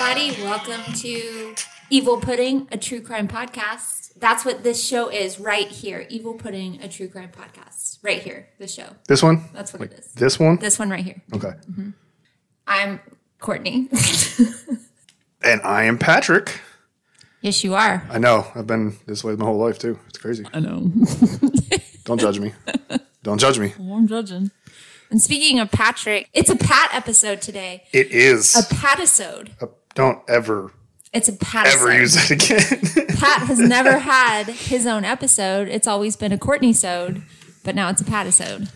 everybody. Welcome to Evil Pudding, a true crime podcast. That's what this show is right here. Evil Pudding, a true crime podcast. Right here, this show. This one? That's what it is. This one? This one right here. Okay. Mm-hmm. I'm Courtney. And I am Patrick. yes, you are. I know. I've been this way my whole life too. It's crazy. I know. Don't judge me. Don't judge me. I'm judging. And speaking of Patrick, it's a Pat episode today. It is. A Patisode. Don't ever, It's a Pat ever use it again. Pat has never had his own episode. It's always been a Courtney sode, but now it's a Patisode.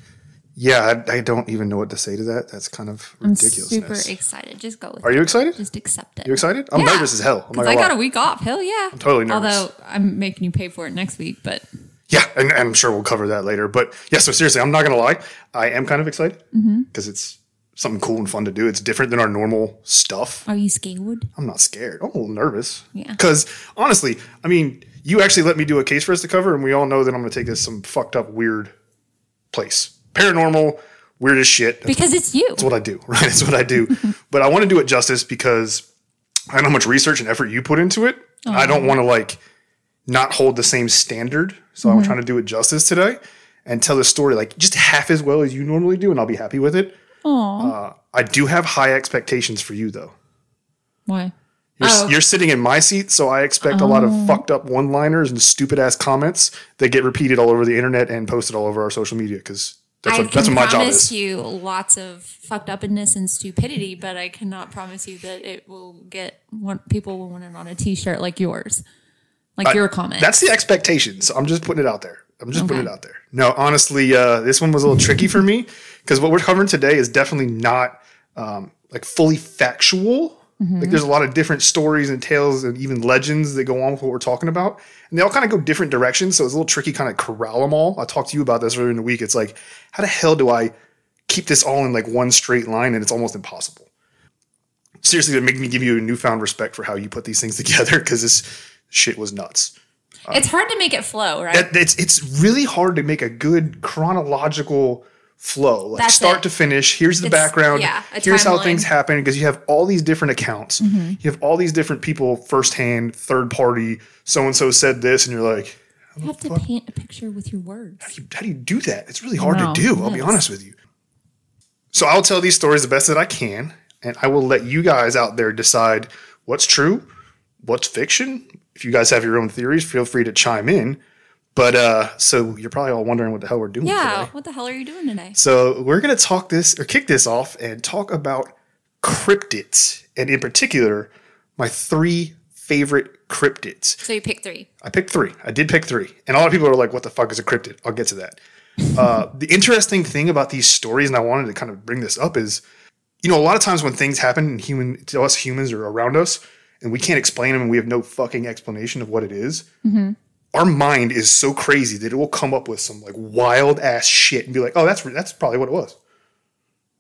yeah, I, I don't even know what to say to that. That's kind of I'm ridiculous. super excited. Just go with Are it. you excited? Just accept it. You excited? I'm Yeah. nervous as hell. I got a week off. Hell yeah. I'm totally nervous. Although I'm making you pay for it next week, but Yeah, and, and I'm sure we'll cover that later. But yeah, so seriously, I'm not gonna lie. I am kind of excited Mm-hmm. because it's something cool and fun to do. It's different than our normal stuff. are you scared? I'm not scared. I'm a little nervous. Yeah. Because honestly, I mean, you actually let me do a case for us to cover, and we all know that I'm going to take this some fucked up, weird place. Paranormal, weird as shit. That's Because it's you. It's what I do, right? That's what I do. but I want to do it justice because I know how much research and effort you put into it. I oh. don't want to like not hold the same standard. So I'm mm-hmm. trying to do it justice today and tell the story like just half as well as you normally do, and I'll be happy with it. Uh, I do have high expectations for you though. Why? You're, Oh. you're sitting in my seat, so I expect a lot of fucked up one liners and stupid ass comments that get repeated all over the internet and posted all over our social media because that's I what, that's what my job promise is. you lots of fucked upness and stupidity, but I cannot promise you that it will get one people will want it on a t-shirt like yours, like your comment. That's the expectation. So I'm just putting it out there. I'm just putting it out there. No, honestly, uh, this one was a little tricky for me because what we're covering today is definitely not um, like fully factual. Mm-hmm. Like there's a lot of different stories and tales and even legends that go on with what we're talking about, and they all kind of go different directions. So it's a little tricky, kind of corral them all. I talked to you about this earlier in the week. It's like, how the hell do I keep this all in like one straight line? And it's almost impossible. Seriously, it made me give you a newfound respect for how you put these things together because this shit was nuts it's hard to make it flow, right? that, it's it's really hard to make a good chronological flow, like That's start it. to finish. Here's the It's- background. yeah, a here's how timeline. things happen because you have all these different accounts. Mm-hmm. You have all these different people, firsthand, third party. So and so said this, and you're like, you have to paint a picture with your words. how do you, how do you do that? It's really hard No, to do. I'll be honest with you. So I'll tell these stories the best that I can, and I will let you guys out there decide what's true, what's fiction. If you guys have your own theories, feel free to chime in. But uh, so you're probably all wondering what the hell we're doing Yeah, today. what the hell are you doing today? So we're gonna talk this or kick this off and talk about cryptids, and in particular, my three favorite cryptids. So you pick three. I picked three. I did pick three. And a lot of people are like, what the fuck is a cryptid? I'll get to that. Uh, the interesting thing about these stories, and I wanted to kind of bring this up, is you know, a lot of times when things happen in human to us humans or around us, and we can't explain them and we have no fucking explanation of what it is, our mind is so crazy that it will come up with some like wild ass shit and be like, oh, that's that's probably what it was.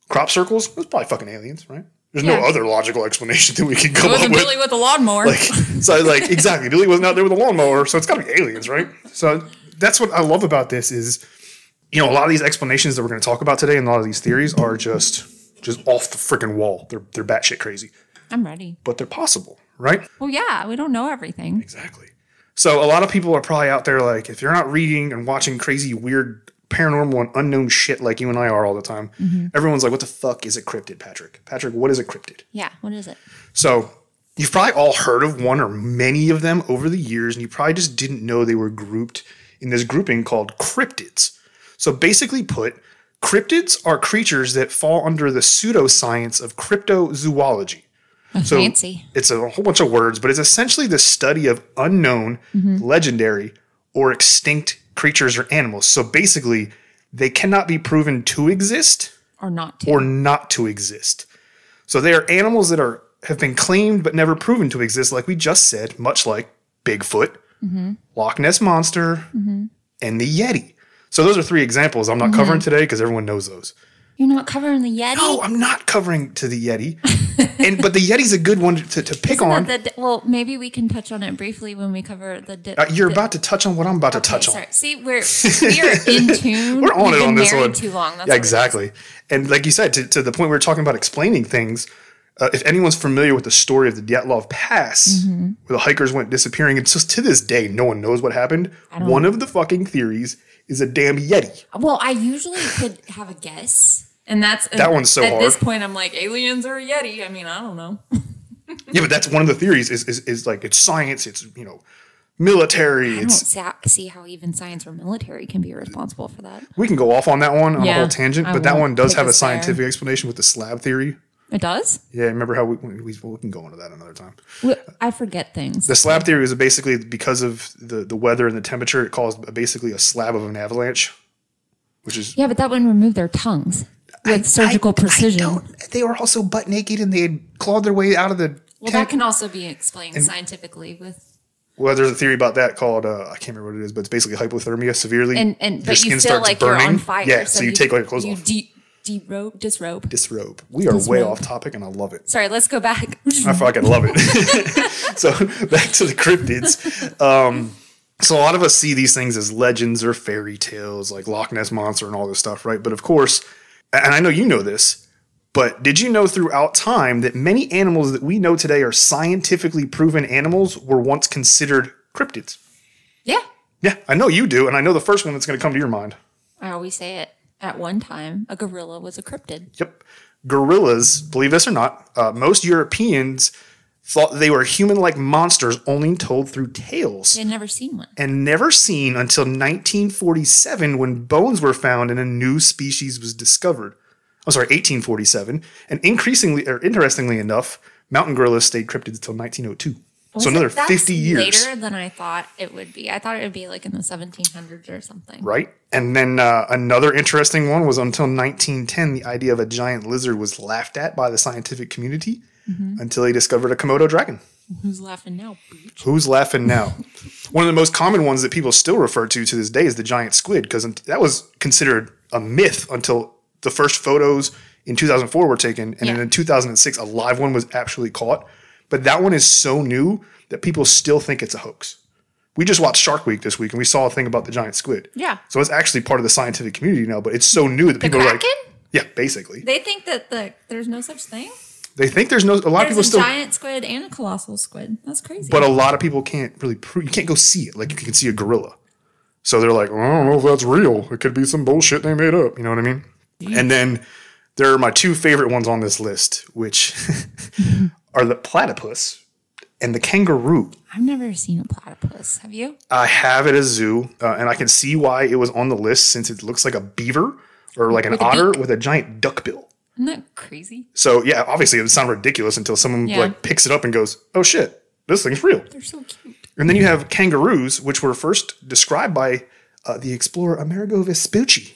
Crop circles? That's probably fucking aliens, right? There's no other logical explanation that we can come It up wasn't with Billy with a lawnmower. like so like exactly billy wasn't out there with a lawnmower so it's got to be aliens right so that's what i love about this is you know a lot of these explanations that we're going to talk about today and a lot of these theories are just just off the freaking wall they're they're batshit crazy I'm ready. but they're possible right Well, yeah, we don't know everything. exactly so a lot of people are probably out there like if you're not reading and watching crazy weird paranormal and unknown shit like you and i are all the time mm-hmm. everyone's like what the fuck is a cryptid patrick patrick what is a cryptid Yeah, what is it? So you've probably all heard of one or many of them over the years, and you probably just didn't know they were grouped in this grouping called cryptids. So basically put, cryptids are creatures that fall under the pseudoscience of cryptozoology. Uh-huh. So Fancy. it's a whole bunch of words, but it's essentially the study of unknown, mm-hmm. legendary, or extinct creatures or animals. So basically, they cannot be proven to exist Or not to. or not to exist. So they are animals that are have been claimed but never proven to exist, like we just said, much like Bigfoot, mm-hmm. Loch Ness monster, mm-hmm. and the Yeti. So those are three examples I'm not covering today because everyone knows those. You're not covering the Yeti? Oh, I'm not covering to the Yeti, and but the Yeti's a good one to, to pick on. The- well, maybe we can touch on it briefly when we cover the. di- Uh, you're the- about to touch on what I'm about to Okay, touch on. sorry. See, we're we are in tune. We're on We've it on this one. Too long. That's yeah, what it is. exactly. And like you said, to, to the point we were talking about explaining things, Uh, if anyone's familiar with the story of the Dyatlov Pass, where the hikers went disappearing, and just to this day, no one knows what happened. One of the fucking theories is a damn Yeti. Well, I usually could have a guess. And that's That one's so At hard. this point, I'm like, aliens or a Yeti. I mean, I don't know. Yeah, but that's one of the theories. Is, is is like it's science. It's you know military. I don't It's see, see how even science or military can be responsible for that. we can go off on that one on a whole tangent, but that one does have a us there. scientific explanation with the slab theory. It does. Yeah, remember how we we, we can go into that another time. We- I forget things. The slab theory is basically because of the the weather and the temperature, it caused basically a slab of an avalanche, which is yeah, but that wouldn't remove their tongues with surgical precision. they were also butt naked and they had clawed their way out of the. well, that can also be explained scientifically with Well, there's a theory about that called uh, I can't remember what it is, but it's basically hypothermia severely. and and your but skin you feel starts like you're burning. on fire. Yeah, so, you, take all your clothes you off. De- derobe, disrobe. Disrobe. We are way off topic, and I love it. Sorry, let's go back. I fucking love it. so back to the cryptids. Um, so a lot of us see these things as legends or fairy tales, like Loch Ness monster and all this stuff, right? But of course, and I know you know this, but did you know throughout time that many animals that we know today are scientifically proven animals were once considered cryptids? yeah, Yeah, I know you do, and I know the first one that's going to come to your mind. I always say it. At one time, a gorilla was a cryptid. Yep. Gorillas, believe this or not, uh, most Europeans thought they were human like monsters only told through tales. They had never seen one. and never seen until 1947 when bones were found and a new species was discovered. I'm sorry, 1847. And increasingly, or interestingly enough, mountain gorillas stayed cryptids until 1902. So another That's 50 years, later than I thought it would be. I thought it would be like in the 1700s or something. right? And then uh, another interesting one was until 1910, the idea of a giant lizard was laughed at by the scientific community Mm-hmm. until they discovered a Komodo dragon. Who's laughing now? bitch? Who's laughing now? One of the most common ones that people still refer to to this day is the giant squid because that was considered a myth until the first photos in 2004 were taken, and then in 2006 a live one was actually caught. But that one is so new that people still think it's a hoax. We just watched Shark Week this week, and we saw a thing about the giant squid. Yeah. So it's actually part of the scientific community now, but it's so new that The people are like, yeah, basically. They think that the there's no such thing. They think there's no. A lot of people a still giant squid and a colossal squid. That's crazy. but a lot of people can't really prove. You can't go see it like you can see a gorilla. So they're like, "Oh, I don't know if that's real. It could be some bullshit they made up. You know what I mean? And then there are my two favorite ones on this list, which are the platypus and the kangaroo. I've never seen a platypus. Have you? I have at a zoo, uh, and I can see why it was on the list since it looks like a beaver or like an With otter with a giant duck bill. Isn't that crazy? So yeah, obviously it would sound ridiculous until someone Yeah. like picks it up and goes, "Oh shit, this thing's real." They're so cute. And then you have kangaroos, which were first described by uh, the explorer Amerigo Vespucci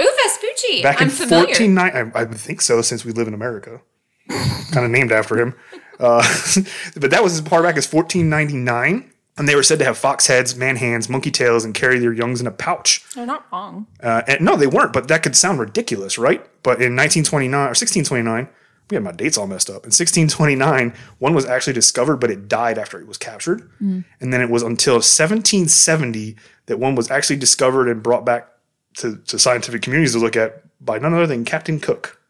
Ooh, Vespucci. back I'm in familiar. 1490. I, I think so, since we live in America. Kind of named after him. Uh, but that was as far back as 1499. And they were said to have fox heads, man hands, monkey tails, and carry their youngs in a pouch. They're not wrong. Uh, and no, they weren't, but that could sound ridiculous, right? But in 1929 or 1629, we had my dates all messed up. In 1629, one was actually discovered, but it died after it was captured. And then it was until 1770 that one was actually discovered and brought back to, to scientific communities to look at by none other than Captain Cook.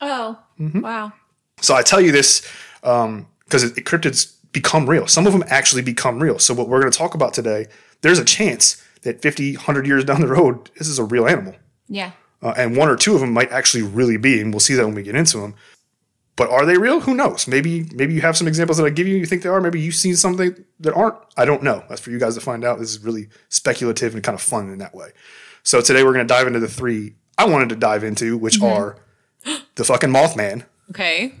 Oh, Mm-hmm. wow. So I tell you this because it, cryptids become real. Some of them actually become real. So what we're going to talk about today, there's a chance that 50, 100 years down the road, this is a real animal. Yeah. Uh, and one or two of them might actually really be, and we'll see that when we get into them. But are they real? Who knows? Maybe maybe you have some examples that I give you. You think they are. Maybe you've seen something that aren't. I don't know. That's for you guys to find out. This is really speculative and kind of fun in that way. So today we're going to dive into the three I wanted to dive into, which are the fucking Mothman, Okay.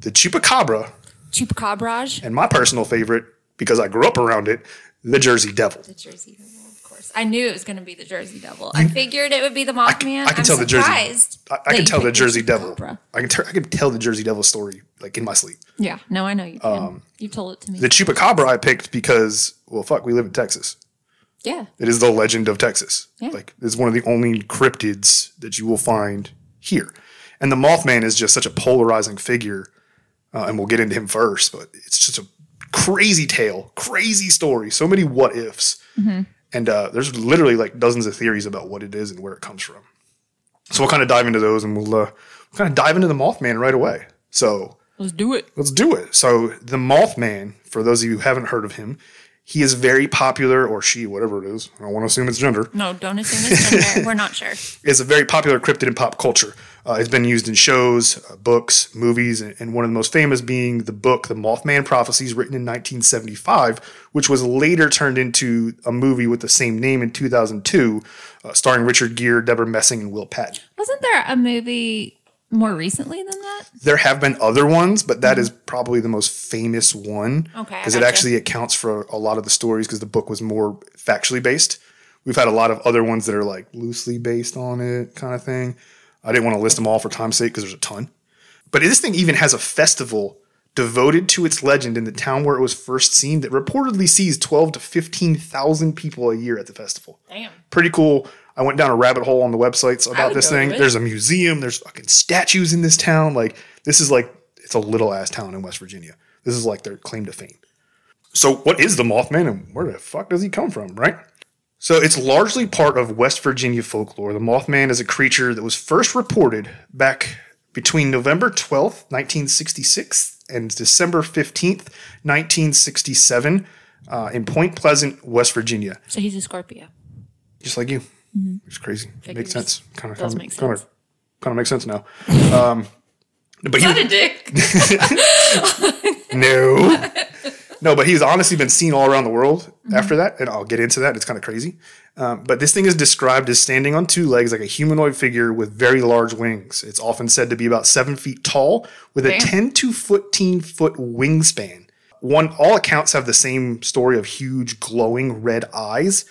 the Chupacabra, Chupacabraj. and my personal favorite because I grew up around it, the Jersey Devil. The Jersey Devil, of course. I knew it was going to be the Jersey Devil. I figured it would be the Mothman. I can I'm tell the Jersey- surprised I, I that can you tell the picked Jersey Devil. Chupacabra. I can ter- I can tell the Jersey Devil story like in my sleep. Yeah. No, I know you can. you told it to me. Um, The Chupacabra I picked because well, fuck, we live in Texas. yeah. It is the legend of Texas. Yeah. Like it's one of the only cryptids that you will find here. And the Mothman is just such a polarizing figure, uh, and we'll get into him first. But it's just a crazy tale, crazy story, so many what ifs, and uh, there's literally like dozens of theories about what it is and where it comes from. So we'll kind of dive into those, and we'll, uh, we'll kind of dive into the Mothman right away. So Let's do it. Let's do it. So the Mothman, for those of you who haven't heard of him, he is very popular, or she, whatever it is. I don't want to assume it's gender. No, don't assume it's gender. We're not sure. Is a very popular cryptid in pop culture. Uh, it's been used in shows, uh, books, movies, and, and one of the most famous being the book The Mothman Prophecies, written in 1975, which was later turned into a movie with the same name in 2002, uh, starring Richard Gere, Deborah Messing, and Will Patton. Wasn't there a movie more recently than that? There have been other ones, but that is probably the most famous one. Okay, Because it gotcha. actually accounts for a lot of the stories because the book was more factually based. We've had a lot of other ones that are like loosely based on it, kind of thing. I didn't want to list them all for time's sake because there's a ton. But this thing even has a festival devoted to its legend in the town where it was first seen that reportedly sees 12 to 15,000 people a year at the festival Damn. pretty cool. I went down a rabbit hole on the websites about this thing. There's a museum. There's fucking statues in this town. Like this is like it's a little ass town in West Virginia. This is like their claim to fame. So what is the Mothman and where the fuck does he come from? Right. So it's largely part of West Virginia folklore. The Mothman is a creature that was first reported back between November 12th, 1966 and December 15th, 1967 uh, in Point Pleasant, West Virginia So he's a Scorpio. just like you. It's crazy. Makes sense. Kind of, Does kind make of, kind of, kind of makes sense now. Um, but he, a dick. no, no, but he's honestly been seen all around the world Mm-hmm. after that, and I'll get into that. It's kind of crazy. Um, but this thing is described as standing on two legs like a humanoid figure with very large wings. It's often said to be about seven feet tall with a 10 to 14 foot wingspan. One, all accounts have the same story of huge glowing red eyes,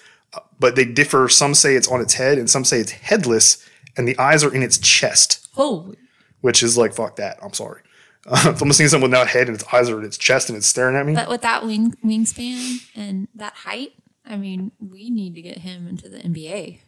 but they differ. Some say it's on its head, and some say it's headless, and the eyes are in its chest Holy. which is like fuck that. I'm sorry. Uh, if I'm seeing someone without head and its eyes are in its chest and it's staring at me, But with that wing wingspan and that height, I mean, we need to get him into the NBA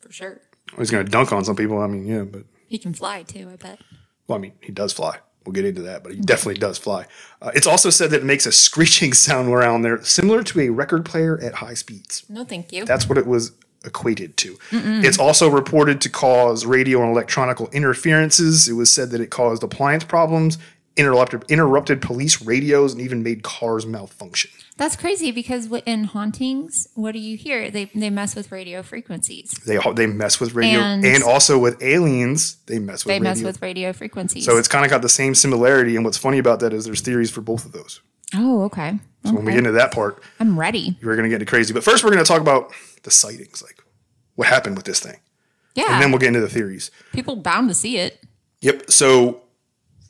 for sure. he's gonna dunk on some people. I mean, yeah, but He can fly too. I bet. well, I mean, he does fly. We'll get into that, but he definitely does fly. Uh, it's also said that it makes a screeching sound around there, similar to a record player at high speeds. No, thank you. That's what it was equated to. It's also reported to cause radio and electronical interferences. It was said that it caused appliance problems, interrupted interrupted police radios, and even made cars malfunction. That's crazy because in hauntings, what do you hear? They they mess with radio frequencies. They they mess with radio and, And- also with aliens. They mess with They radio. mess with radio frequencies. so it's kind of got the same similarity. And what's funny about that is there's theories for both of those. oh, okay. So when we get into that part, I'm ready. we're going to get into crazy. But first, we're going to talk about the sightings, like what happened with this thing, Yeah. and then we'll get into the theories. People bound to see it. Yep. So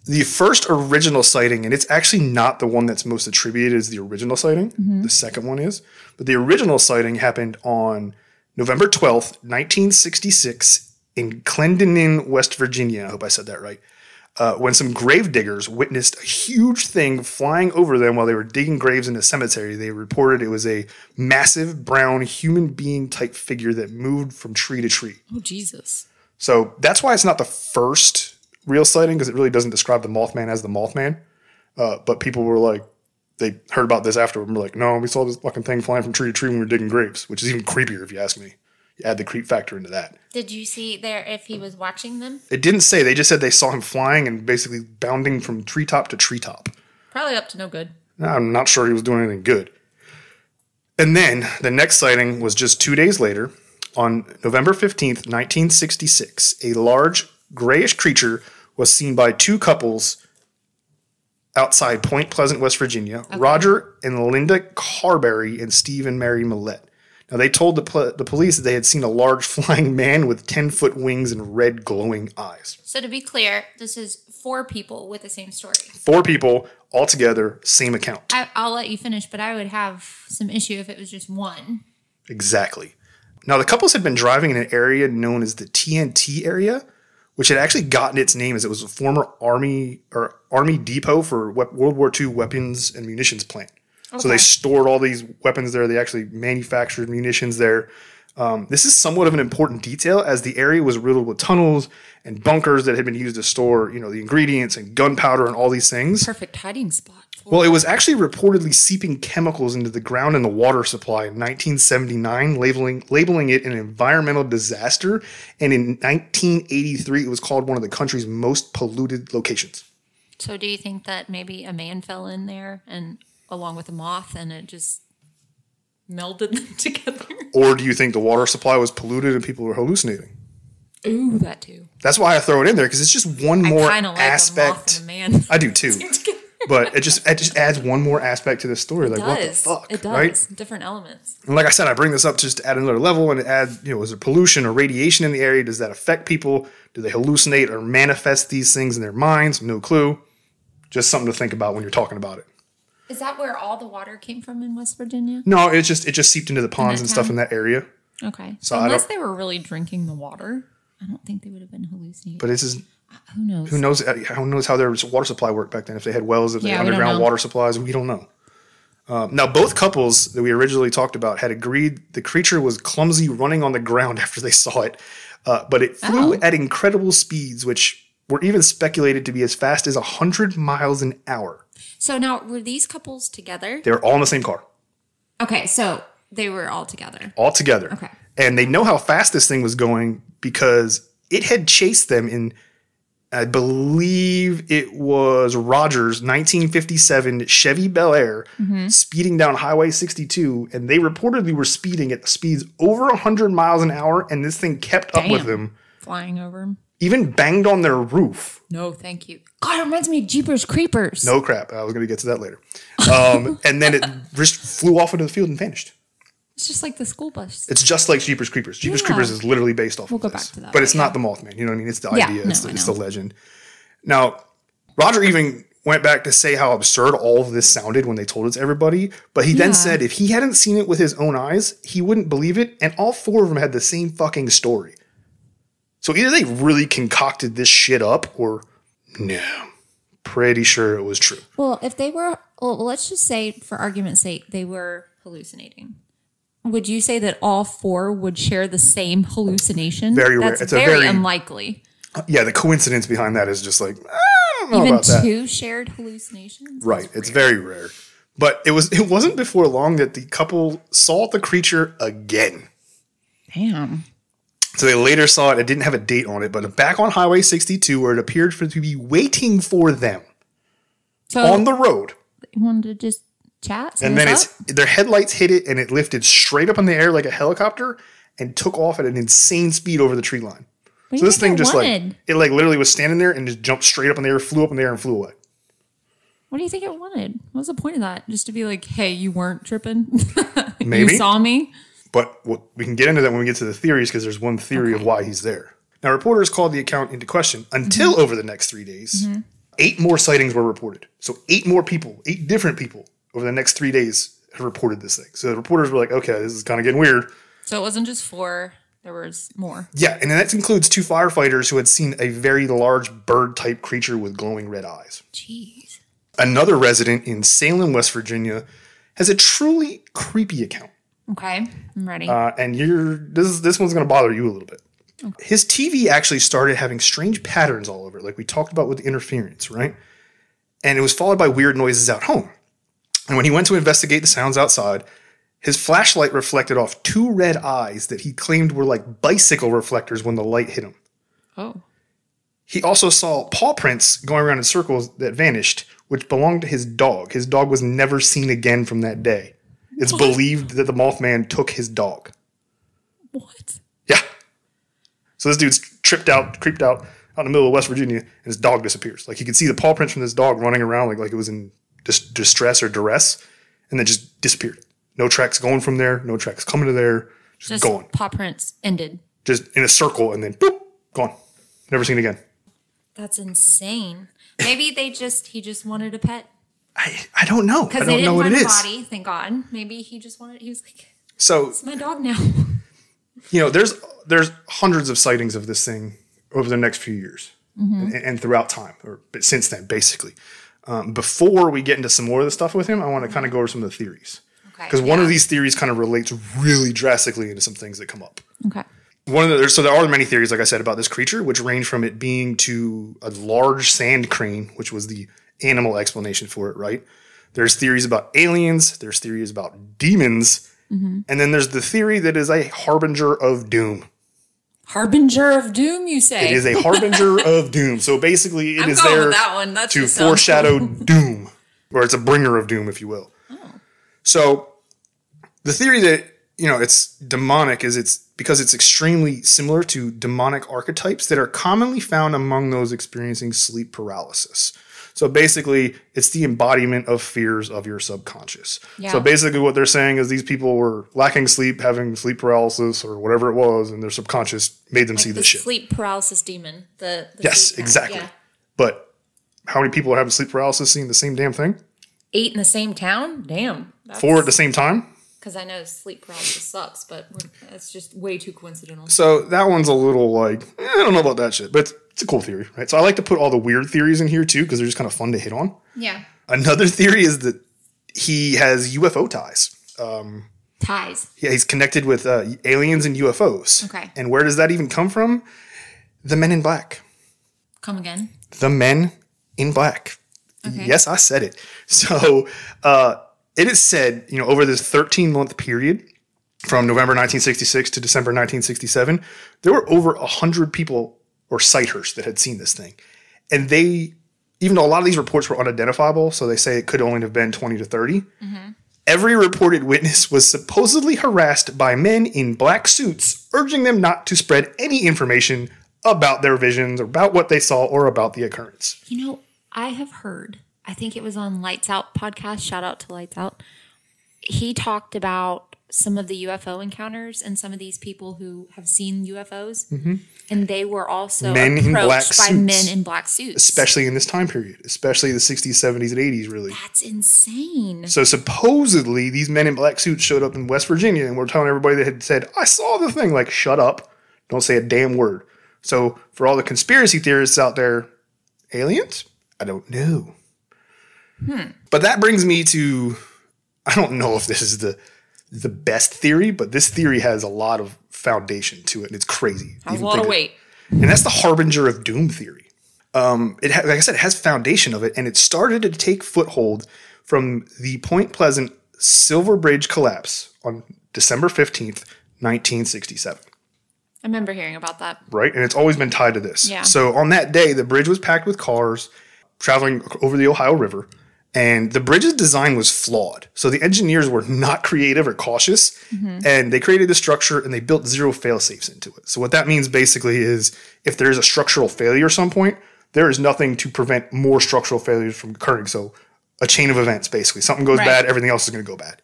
the first original sighting, and it's actually not the one that's most attributed as the original sighting. The second one is, but the original sighting happened on November twelfth, nineteen sixty six, in Clendenin, West Virginia. I hope I said that right. Uh, when some grave diggers witnessed a huge thing flying over them while they were digging graves in a cemetery, they reported it was a massive brown human being type figure that moved from tree to tree. Oh Jesus. So that's why it's not the first real sighting because it really doesn't describe the Mothman as the Mothman. Uh, but people were like, they heard about this afterward and were like, no, we saw this fucking thing flying from tree to tree when we were digging graves, which is even creepier if you ask me. You add the creep factor into that. Did you see there if he was watching them? It didn't say, they just said they saw him flying and basically bounding from treetop to treetop. Probably up to no good. I'm not sure he was doing anything good. And then the next sighting was just two days later on November 15th, 1966. A large grayish creature was seen by two couples outside Point Pleasant, West Virginia Roger and Linda Scarberry and Steve and Mary Mallette. Now, they told the, pl- the police that they had seen a large flying man with 10 foot wings and red glowing eyes. So to be clear, this is four people with the same story. Four people all together, same account. I, I'll let you finish, but I would have some issue if it was just one. Exactly. Now, the couples had been driving in an area known as the TNT area, which had actually gotten its name as it was a former army or army depot for we- World War II weapons and munitions plant. So they stored all these weapons there. They actually manufactured munitions there. Um, this is somewhat of an important detail as the area was riddled with tunnels and bunkers that had been used to store, you know, the ingredients and gunpowder and all these things. Perfect hiding spot. Well, it was actually reportedly seeping chemicals into the ground and the water supply in 1979, labeling labeling it an environmental disaster. And in 1983, it was called one of the country's most polluted locations. So do you think that maybe a man fell in there and along with a moth and it just melded them together? Or do you think the water supply was polluted and people were hallucinating? Ooh, that too. That's why I throw it in there because it's just one more like aspect. and a man. I do too, but it just it just adds one more aspect to the story. Like what the fuck, it does. right? Different elements. And like I said, I bring this up just to add another level and add, you know, is there pollution or radiation in the area? Does that affect people? Do they hallucinate or manifest these things in their minds? No clue. Just something to think about when you're talking about it. Is that where all the water came from in West Virginia? No, it just it just seeped into the ponds that and stuff in that area. Okay. So So I unless they were really drinking the water, I don't think they would have been hallucinating. But it's just who knows? who knows who knows how their water supply worked back then? If they had wells, if they Yeah, had underground water supplies, we don't know. Um, now, both couples that we originally talked about had agreed the creature was clumsy running on the ground after they saw it, uh, but it flew Oh. at incredible speeds, which were even speculated to be as fast as 100 miles an hour. So now were these couples together? They were all in the same car, Okay, so they were all together. all together. Okay. And they know how fast this thing was going because it had chased them in, I believe it was Rogers' 1957 Chevy Bel Air Mm-hmm. speeding down Highway 62. And they reportedly were speeding at speeds over 100 miles an hour. And this thing kept up with them, Flying over them. even banged on their roof. No, thank you. God, it reminds me of Jeepers Creepers. No crap. I was going to get to that later. Um, and then it just flew off into the field and vanished. It's just like the school bus. It's just like Jeepers Creepers. Jeepers Yeah. Creepers is literally based off We'll of go this. back to that But it's later. not the Mothman. You know what I mean? It's the Yeah, idea. no, it's, the, it's the legend. Now, Roger even went back to say how absurd all of this sounded when they told it to everybody. But he then Yeah. said if he hadn't seen it with his own eyes, he wouldn't believe it. And all four of them had the same fucking story. So either they really concocted this shit up or no. Pretty sure it was true. Well, if they were, well, let's just say, for argument's sake, they were hallucinating. Would you say that all four would share the same hallucination? Very rare. That's It's a very, very- unlikely. Uh, yeah, the coincidence behind that is just like, I don't know Even about that. two shared hallucinations. Right. It's very rare. But it was it wasn't before long that the couple saw the creature again. Damn. So they later saw it. It didn't have a date on it, but back on Highway 62, where it appeared for to be waiting for them So on the road. you wanted to just chat? And then what's it's their headlights hit it, and it lifted straight up in the air like a helicopter and took off at an insane speed over the tree line. What So this thing just wanted? like it like literally was standing there and just jumped straight up in the air, flew up in the air, and flew away. What do you think it wanted? What was the point of that? Just to be like, hey, you weren't tripping. Maybe. you saw me. But what, we can get into that when we get to the theories because there's one theory of why he's there. Now, reporters called the account into question until mm-hmm. over the next three days. Mm-hmm. Eight more sightings were reported. So, eight more people, eight different people over the next three days have reported this thing. So, the reporters were like, okay, this is kind of getting weird. So it wasn't just four. There was more. Yeah, and that includes two firefighters who had seen a very large bird type creature with glowing red eyes. Jeez. Another resident in Salem, West Virginia, has a truly creepy account. Okay, I'm ready. uh, and you're this this one's going to bother you a little bit. His TV actually started having strange patterns all over, it, like we talked about with the interference, right? And it was followed by weird noises at home. And when he went to investigate the sounds outside, his flashlight reflected off two red eyes that he claimed were like bicycle reflectors when the light hit him. oh. He also saw paw prints going around in circles that vanished, which belonged to his dog. His dog was never seen again from that day. It's believed that the Mothman took his dog. What? Yeah. So this dude's tripped out, creeped out, out in the middle of West Virginia, and his dog disappears. Like you could see the paw prints from this dog running around, like like it was in dis- distress or duress, and then just disappeared. No tracks going from there. No tracks coming to there. Just, Just going, paw prints ended. just in a circle, and then boop, gone. Never seen again. That's insane. Maybe they just he just wanted a pet I I don't know. I because they don't know didn't what it find a is. body. Thank God. Maybe he just wanted. He was like, So "It's my dog now." you know, there's there's hundreds of sightings of this thing over the next few years mm-hmm. and, and throughout time, or but since then, basically. Um, before we get into some more of the stuff with him, I want to kind of go over some of the theories Okay. because one of these theories kind of relates really drastically into some things that come up. Okay. One of the so there are many theories, like I said, about this creature, which range from it being to a large sand crane, which was the animal explanation for it, right? There's theories about aliens. There's theories about demons, and then there's the theory that is a harbinger of doom. Harbinger of doom, you say? It is a harbinger of doom. So basically, it I'm is there that one. That to foreshadow doom, or it's a bringer of doom, if you will. Oh. So the theory that you know it's demonic is it's because it's extremely similar to demonic archetypes that are commonly found among those experiencing sleep paralysis. So basically, it's the embodiment of fears of your subconscious. Yeah. So basically, what they're saying is these people were lacking sleep, having sleep paralysis, or whatever it was, and their subconscious made them see the this shit. sleep paralysis demon. The, the Yes, exactly. yeah. But how many people are having sleep paralysis seeing the same damn thing? Eight in the same town. Damn. Four at the same time? Because I know sleep paralysis sucks, but it's just way too coincidental. So that one's a little like, eh, I don't know about that shit, but it's, a cool theory, right? So I like to put all the weird theories in here too, because they're just kind of fun to hit on. Yeah. Another theory is that he has UFO ties. Ties. Yeah, he's connected with uh, aliens and UFOs. Okay. And where does that even come from? The Men in Black. Come again. The Men in Black. Okay. Yes, I said it. So uh, it is said, you know, over this 13 month period from November 1966 to December 1967, there were over 100 people or sighters that had seen this thing. And they, even though a lot of these reports were unidentifiable, so they say it could only have been 20 to 30, mm-hmm. every reported witness was supposedly harassed by men in black suits, urging them not to spread any information about their visions, or about what they saw, or about the occurrence. You know, I have heard, I think it was on Lights Out podcast. Shout out to Lights Out. He talked about some of the UFO encounters and some of these people who have seen UFOs. And they were also Mm-hmm. Men approached by men in black suits. especially in this time period, especially the 60s, 70s, and 80s, really. That's insane. So supposedly these men in black suits showed up in West Virginia and were telling everybody that had said, I saw the thing. Like, shut up. Don't say a damn word. So for all the conspiracy theorists out there, aliens? I don't know. But that brings me to I don't know if this is the the best theory, but this theory has a lot of foundation to it, and it's crazy. Has a lot of of- weight. and that's the harbinger of doom theory. Um, it ha- like I said, it has foundation of it, and it started to take foothold from the Point Pleasant Silver Bridge collapse on December fifteenth, nineteen sixty-seven. I remember hearing about that. Right, and it's always been tied to this. Yeah. So on that day, the bridge was packed with cars traveling over the Ohio River, and the bridge's design was flawed. So the engineers were not creative or cautious, mm-hmm. and they created a structure and they built zero fail safes into it. So what that means basically is if there is a structural failure at some point, there is nothing to prevent more structural failures from occurring. So a chain of events, basically. Something goes Right. bad, everything else is going to go bad.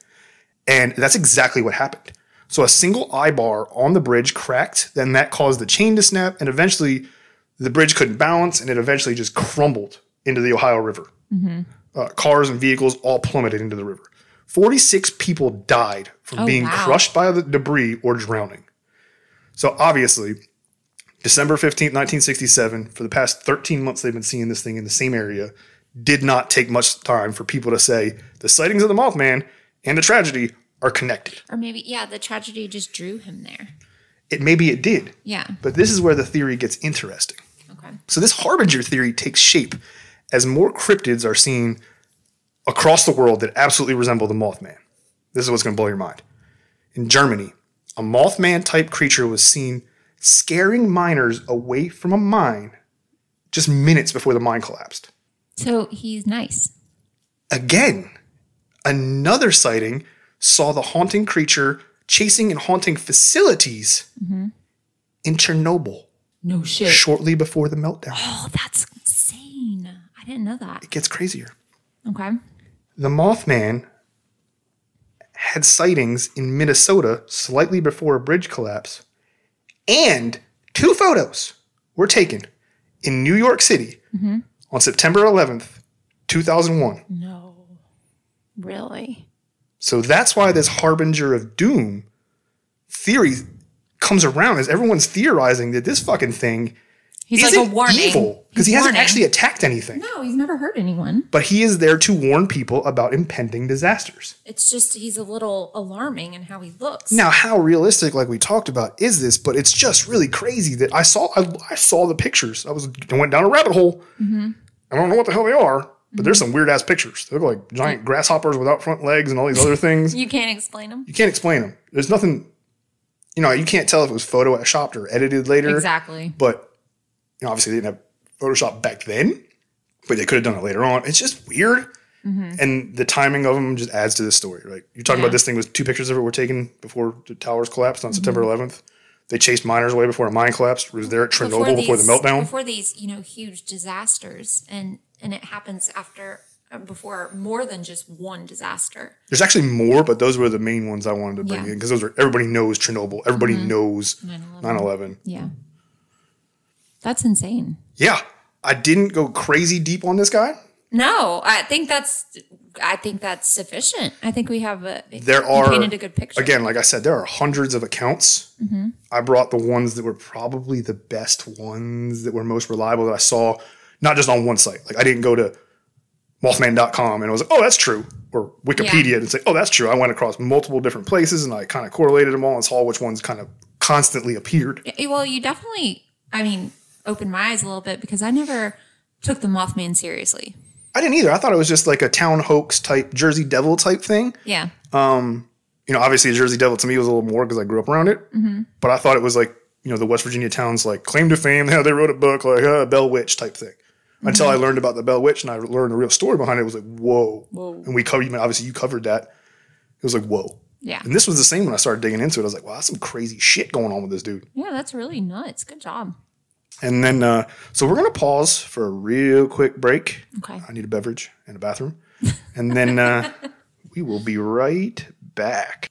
And that's exactly what happened. So a single eye bar on the bridge cracked, then that caused the chain to snap, and eventually the bridge couldn't balance, and it eventually just crumbled into the Ohio River. Mm-hmm. Uh, cars and vehicles all plummeted into the river. 46 people died from Oh, being wow. crushed by the debris or drowning. So obviously, December 15th, 1967, for the past 13 months they've been seeing this thing in the same area, did not take much time for people to say the sightings of the Mothman and the tragedy are connected. Or maybe, yeah, the tragedy just drew him there. It maybe it did, Yeah. but this is where the theory gets interesting. Okay. So this harbinger theory takes shape as more cryptids are seen across the world that absolutely resemble the Mothman. This is what's going to blow your mind. In Germany, a Mothman type creature was seen scaring miners away from a mine just minutes before the mine collapsed. So he's nice. Again, another sighting saw the haunting creature chasing and haunting facilities mm-hmm. in Chernobyl No shit. shortly before the meltdown. Oh, that's insane. I didn't know that. It gets crazier. Okay. The Mothman had sightings in Minnesota slightly before a bridge collapse, and two photos were taken in New York City mm-hmm. on September 11th, 2001. No. Really? So that's why this harbinger of doom theory comes around as everyone's theorizing that this fucking thing He's isn't like a warning. evil because he hasn't warning. actually attacked anything. No, he's never hurt anyone. But he is there to warn people about impending disasters. It's just he's a little alarming in how he looks. Now, how realistic, like we talked about, is this? But it's just really crazy that I saw I, I saw the pictures. I was I went down a rabbit hole. Mm-hmm. I don't know what the hell they are, but there's mm-hmm. some weird ass pictures. They look like giant grasshoppers without front legs and all these other things. You can't explain them. You can't explain them. There's nothing. you know, you can't tell if it was photoshopped or edited later. Exactly. But you know, obviously they didn't have Photoshop back then, but they could have done it later on. It's just weird. And the timing of them just adds to this story, right? You're talking Mm-hmm. Yeah. about this thing was two pictures of it were taken before the towers collapsed Mm-hmm. on September 11th. They chased miners away before a mine collapsed. It was there at Chernobyl before, the meltdown. Before these, you know, huge disasters, and and it happens after uh, before more than just one disaster. There's actually more, but those were the main ones I wanted to bring Yeah. Mm-hmm. in because those are everybody knows Chernobyl. Everybody knows 9/11. 9/11. Yeah, that's insane. Yeah, I didn't go crazy deep on this guy. No, I think that's I think that's sufficient. I think we have a There are painted a good picture. Again, like I said, there are hundreds of accounts. Mm-hmm. I brought the ones that were probably the best ones that were most reliable that I saw, not just on one site. Like I didn't go to Mothman.com and I was like, oh, that's true. Or Wikipedia Yeah. and say, oh, that's true. I went across multiple different places and I kind of correlated them all and saw which ones kind of constantly appeared. Well, you definitely, I mean, opened my eyes a little bit because I never took the Mothman seriously. I didn't either. I thought it was just like a town hoax type Jersey Devil type thing. Yeah, um, you know, obviously the Jersey Devil to me was a little more because I grew up around it. Mm-hmm. But I thought it was like, you know, the West Virginia towns like claim to fame. Yeah, they wrote a book like uh, Bell Witch type thing. Until mm-hmm. I learned about the Bell Witch and I learned the real story behind it, it was like, whoa. Whoa. And we covered, obviously you covered that. It was like, whoa. yeah, And this was the same when I started digging into it. I was like, wow, that's some crazy shit going on with this dude. yeah. That's really nuts. Good job. And then, uh, so we're going to pause for a real quick break. Okay. I need a beverage and a bathroom. And then uh, we will be right back.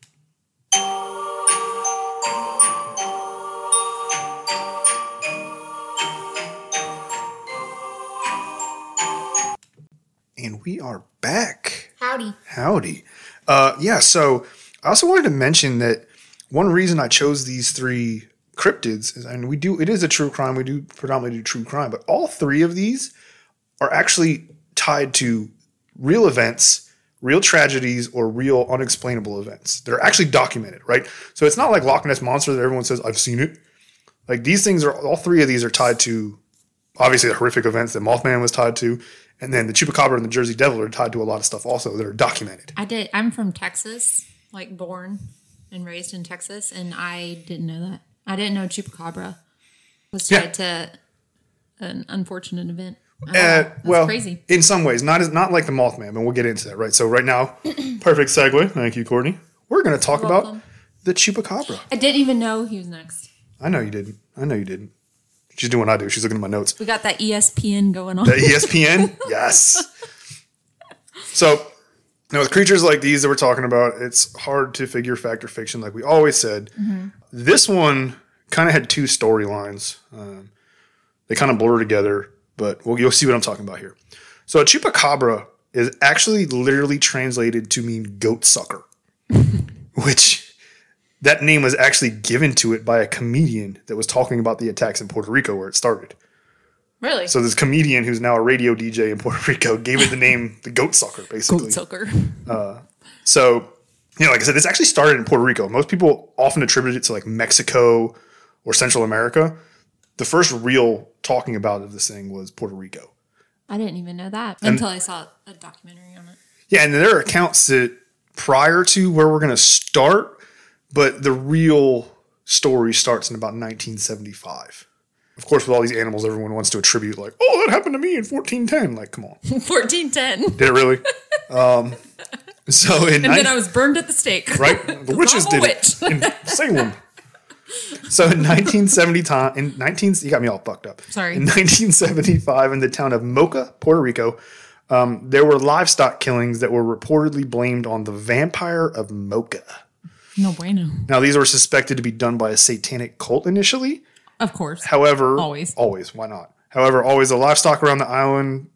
And we are back. Howdy. Howdy. Uh, yeah, so I also wanted to mention that one reason I chose these three cryptids and we do, it is a true crime. We do predominantly do true crime, but all three of these are actually tied to real events, real tragedies, or real unexplainable events. They're actually documented, right? So it's not like Loch Ness Monster that everyone says, I've seen it. Like these things are, all three of these are tied to obviously the horrific events that Mothman was tied to. And then the Chupacabra and the Jersey Devil are tied to a lot of stuff also that are documented. I did. I'm from Texas, like born and raised in Texas, and I didn't know that. I didn't know chupacabra was Yeah. tied to an unfortunate event. Uh, well, crazy. in some ways, not as not like the Mothman, but we'll get into that, right? So right now, perfect segue. Thank you, Courtney. We're going to talk about the Chupacabra. I didn't even know he was next. I know you didn't. I know you didn't. She's doing what I do. She's looking at my notes. We got that ESPN going on. The ESPN, yes. So, now with creatures like these that we're talking about, it's hard to figure fact or fiction, like we always said. This one kind of had two storylines. Um, they kind of blur together, but well, you'll see what I'm talking about here. So, a chupacabra is actually literally translated to mean goat sucker, which that name was actually given to it by a comedian that was talking about the attacks in Puerto Rico where it started. really? So this comedian who's now a radio DJ in Puerto Rico gave it the name the goat sucker, basically. Goat sucker. So, you know, like I said, this actually started in Puerto Rico. Most people often attribute it to like Mexico or Central America. The first real talking about of this thing was Puerto Rico. I didn't even know that until I saw a documentary on it. Yeah, and there are accounts that prior to where we're going to start, but the real story starts in about 1975. Of course, with all these animals, everyone wants to attribute like, "Oh, that happened to me in 1410." Like, come on, 1410. did it really? um, so in And then I was burned at the stake. right? The witches did it in Salem. So in 1970 time in 19 you got me all fucked up. Sorry. In 1975 in the town of Moca, Puerto Rico, um, there were livestock killings that were reportedly blamed on the vampire of Moca. No bueno. Now these were suspected to be done by a satanic cult initially. Of course. However, Always. always, why not? However, always the livestock around the island,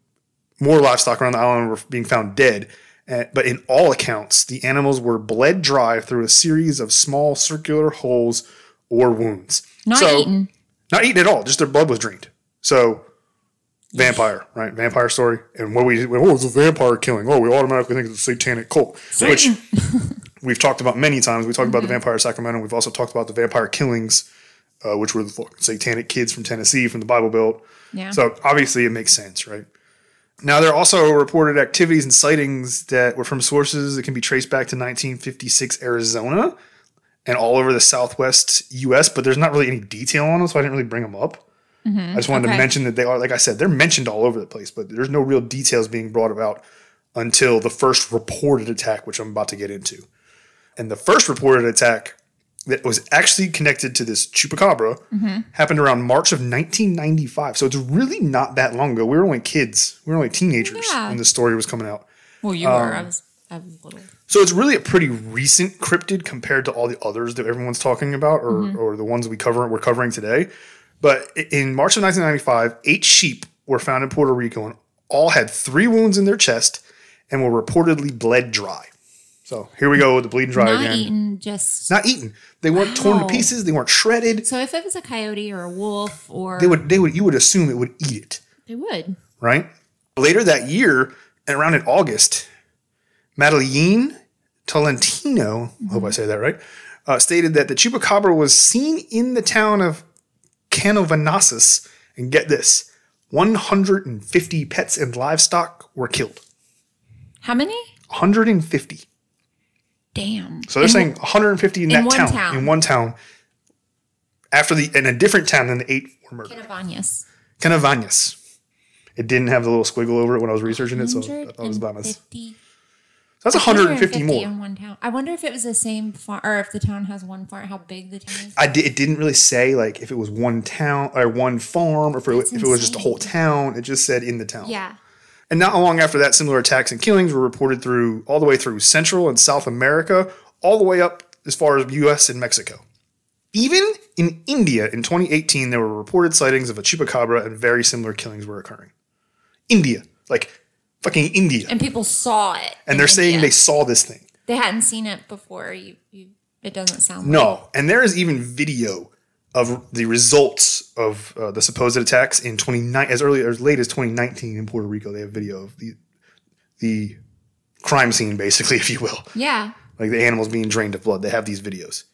more livestock around the island were being found dead. But in all accounts, the animals were bled dry through a series of small circular holes or wounds. Not so, eaten. Not eaten at all. Just their blood was drained. So, vampire, right? Vampire story. And what we, oh, it's a vampire killing. Oh, we automatically think it's a satanic cult, which we've talked about many times. We talked about the vampire Sacramento. We've also talked about the vampire killings, uh, which were the fucking satanic kids from Tennessee from the Bible Belt. Yeah. So obviously it makes sense, right? Now there are also reported activities and sightings that were from sources that can be traced back to 1956 Arizona, and all over the Southwest U.S., but there's not really any detail on them, so I didn't really bring them up. Mm-hmm. I just wanted to mention that they are, like I said, they're mentioned all over the place, but there's no real details being brought about until the first reported attack, which I'm about to get into. And the first reported attack that was actually connected to this chupacabra mm-hmm. happened around March of 1995. So it's really not that long ago. We were only kids. We were only teenagers Yeah. when this story was coming out. Well, you were. Um, I was. I was little. So it's really a pretty recent cryptid compared to all the others that everyone's talking about, or, mm-hmm. or the ones we cover we're covering today. But in March of 1995, eight sheep were found in Puerto Rico and all had three wounds in their chest and were reportedly bled dry. So here we go with the bleeding dry Not again. eaten. Just. Not eaten. They weren't torn to pieces. They weren't shredded. so if it was a coyote or a wolf or They would. They would. You would assume it would eat it. they would. right? Later that year, and around in August, Madeline Tolentino, I hope I say that right, uh, stated that the chupacabra was seen in the town of Canovanassus, and get this, 150 pets and livestock were killed. How many? 150. Damn. So they're And saying 150 in, in that one town, town. in one town. After the in a different town than the eight were murdered. Canavanias. Canavanias. It didn't have the little squiggle over it when I was researching it, so I thought it was about us. 150 That's 150 more. in one town. I wonder if it was the same farm, or if the town has one farm. How big the town is. I did, it didn't really say like if it was one town or one farm or if, it, if it was just a whole town. It just said in the town. Yeah. And not long after that, similar attacks and killings were reported through all the way through Central and South America, all the way up as far as U.S. and Mexico. Even in India in 2018, there were reported sightings of a chupacabra and very similar killings were occurring. India, like fucking India, and, people saw it. And they're saying they saw this thing. they hadn't seen it before. You, you. It doesn't sound. Like. No, and there is even video of the results of uh, the supposed attacks in 29 as early as late as 2019 in Puerto Rico. They have video of the the crime scene, basically, if you will, Yeah. like the animals being drained of blood. They have these videos.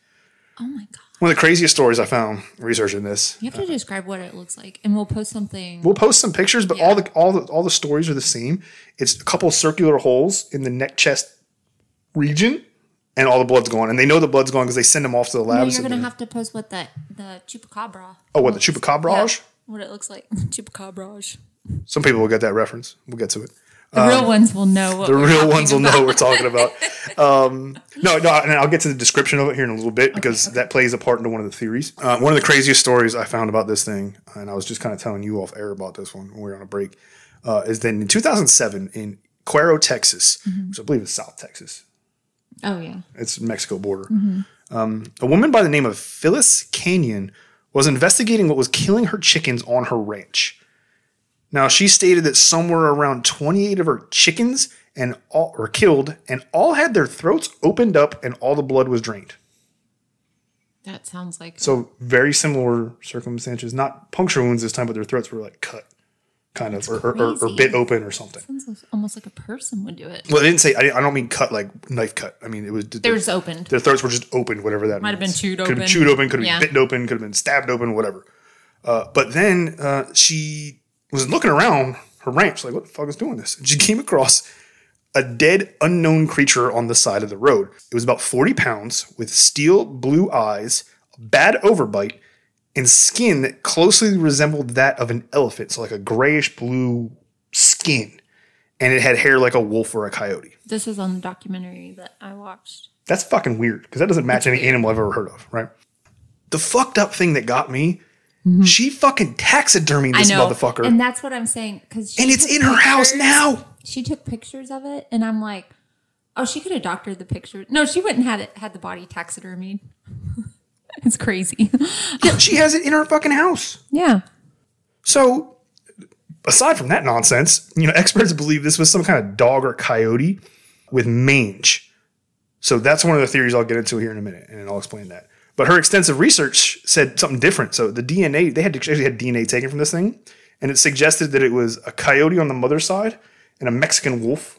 Oh my god. One of the craziest stories I found researching this. You have to describe what it looks like, and we'll post something. We'll post some pictures, but all the all the all the stories are the same. It's a couple circular holes in the neck chest region, and all the blood's gone. And they know the blood's gone because they send them off to the No, labs. you're gonna have to post what the the chupacabra. oh, what the chupacabrage? What it looks like. Chupacabra. Some people will get that reference. We'll get to it. The real ones will know. What Um, the we're real talking ones will know about. what we're talking about. Um, no, no, and I'll get to the description of it here in a little bit because that plays a part into one of the theories. Uh, one of the craziest stories I found about this thing, and I was just kind of telling you off air about this one when we were on a break, uh, is that in 2007 in Cuero, Texas, Mm-hmm. which I believe is South Texas, Oh yeah. it's Mexico border. Um, a woman by the name of Phyllis Canion was investigating what was killing her chickens on her ranch. Now, she stated that somewhere around 28 of her chickens and all were killed, and all had their throats opened up, and all the blood was drained. That sounds like So, very similar circumstances. Not puncture wounds this time, but their throats were like cut, kind of, or, or, or, or bit open or something. sounds almost like a person would do it. Well, they didn't say. I, I don't mean cut like knife cut. I mean it was. They were just opened. Their throats were just opened, whatever that Might have been chewed Could have open. chewed open, could have Yeah. been bitten open, could have been stabbed open, whatever. Uh, but then uh, she was looking around her ranch, like, what the fuck is doing this? And she came across a dead, unknown creature on the side of the road. It was about 40 pounds with steel blue eyes, a bad overbite, and skin that closely resembled that of an elephant. So, like a grayish blue skin. And it had hair like a wolf or a coyote. This is on the documentary that I watched. That's fucking weird because that doesn't match any animal I've ever heard of, right? The fucked up thing that got me, she fucking taxidermied this Mm-hmm. I know, motherfucker. and that's what I'm saying because and it's in her house now. She took pictures of it, and I'm like, oh, she could have doctored the picture. No, she wouldn't had it had the body taxidermied. it's crazy. Yeah, she has it in her fucking house. yeah. So, aside from that nonsense, you know, experts believe this was some kind of dog or coyote with mange. So that's one of the theories I'll get into here in a minute, and I'll explain that. But her extensive research said something different. So the DNA, they had actually had DNA taken from this thing, and it suggested that it was a coyote on the mother's side and a Mexican wolf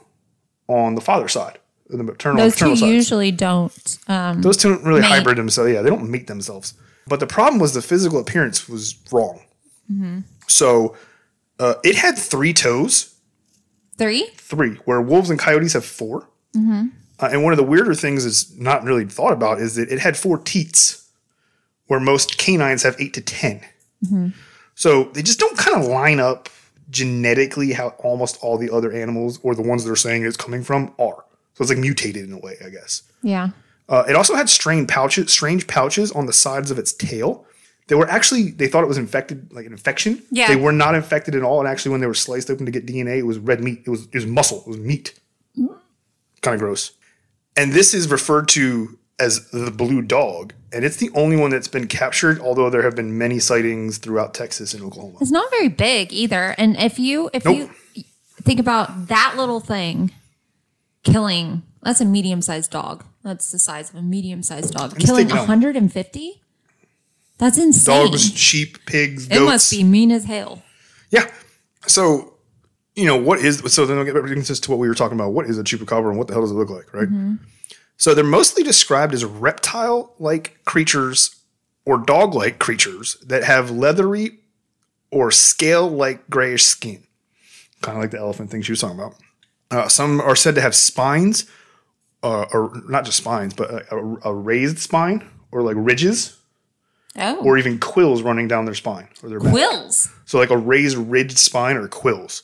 on the father's side, the maternal, Those two maternal side. usually don't. Um, Those two don't really Mate. hybrid themselves. Yeah, they don't mate themselves. But the problem was the physical appearance was wrong. So uh, it had three toes, three. three, where wolves and coyotes have 4 Uh, and one of the weirder things is not really thought about is that it had four teats, where most canines have eight to 10. So they just don't kind of line up genetically how almost all the other animals or the ones they're saying it's coming from are. So it's like mutated in a way, I guess. Yeah. Uh, it also had strange pouches, strange pouches on the sides of its tail. They were actually they thought it was infected, like an infection. Yeah. They were not infected at all. And actually, when they were sliced open to get DNA, it was red meat. It was it was muscle. It was meat. Kind of gross. And this is referred to as the blue dog, and it's the only one that's been captured. Although there have been many sightings throughout Texas and Oklahoma. It's not very big either. And if you if Nope. you think about that little thing killing that's a medium sized dog. That's the size of a medium sized dog. just Killing think, um, 150? That's insane. Dogs, sheep, pigs, it goats. must be mean as hell. Yeah. So, you know, what is so then I'll get back to what we were talking about. What is a chupacabra and what the hell does it look like, right? So they're mostly described as reptile-like creatures or dog-like creatures that have leathery or scale-like grayish skin, kind of like the elephant thing she was talking about. Uh, some are said to have spines, uh, or not just spines, but a, a, raised spine or like ridges, Oh. or even quills running down their spine or their back. Quills. So like a raised ridged spine or quills.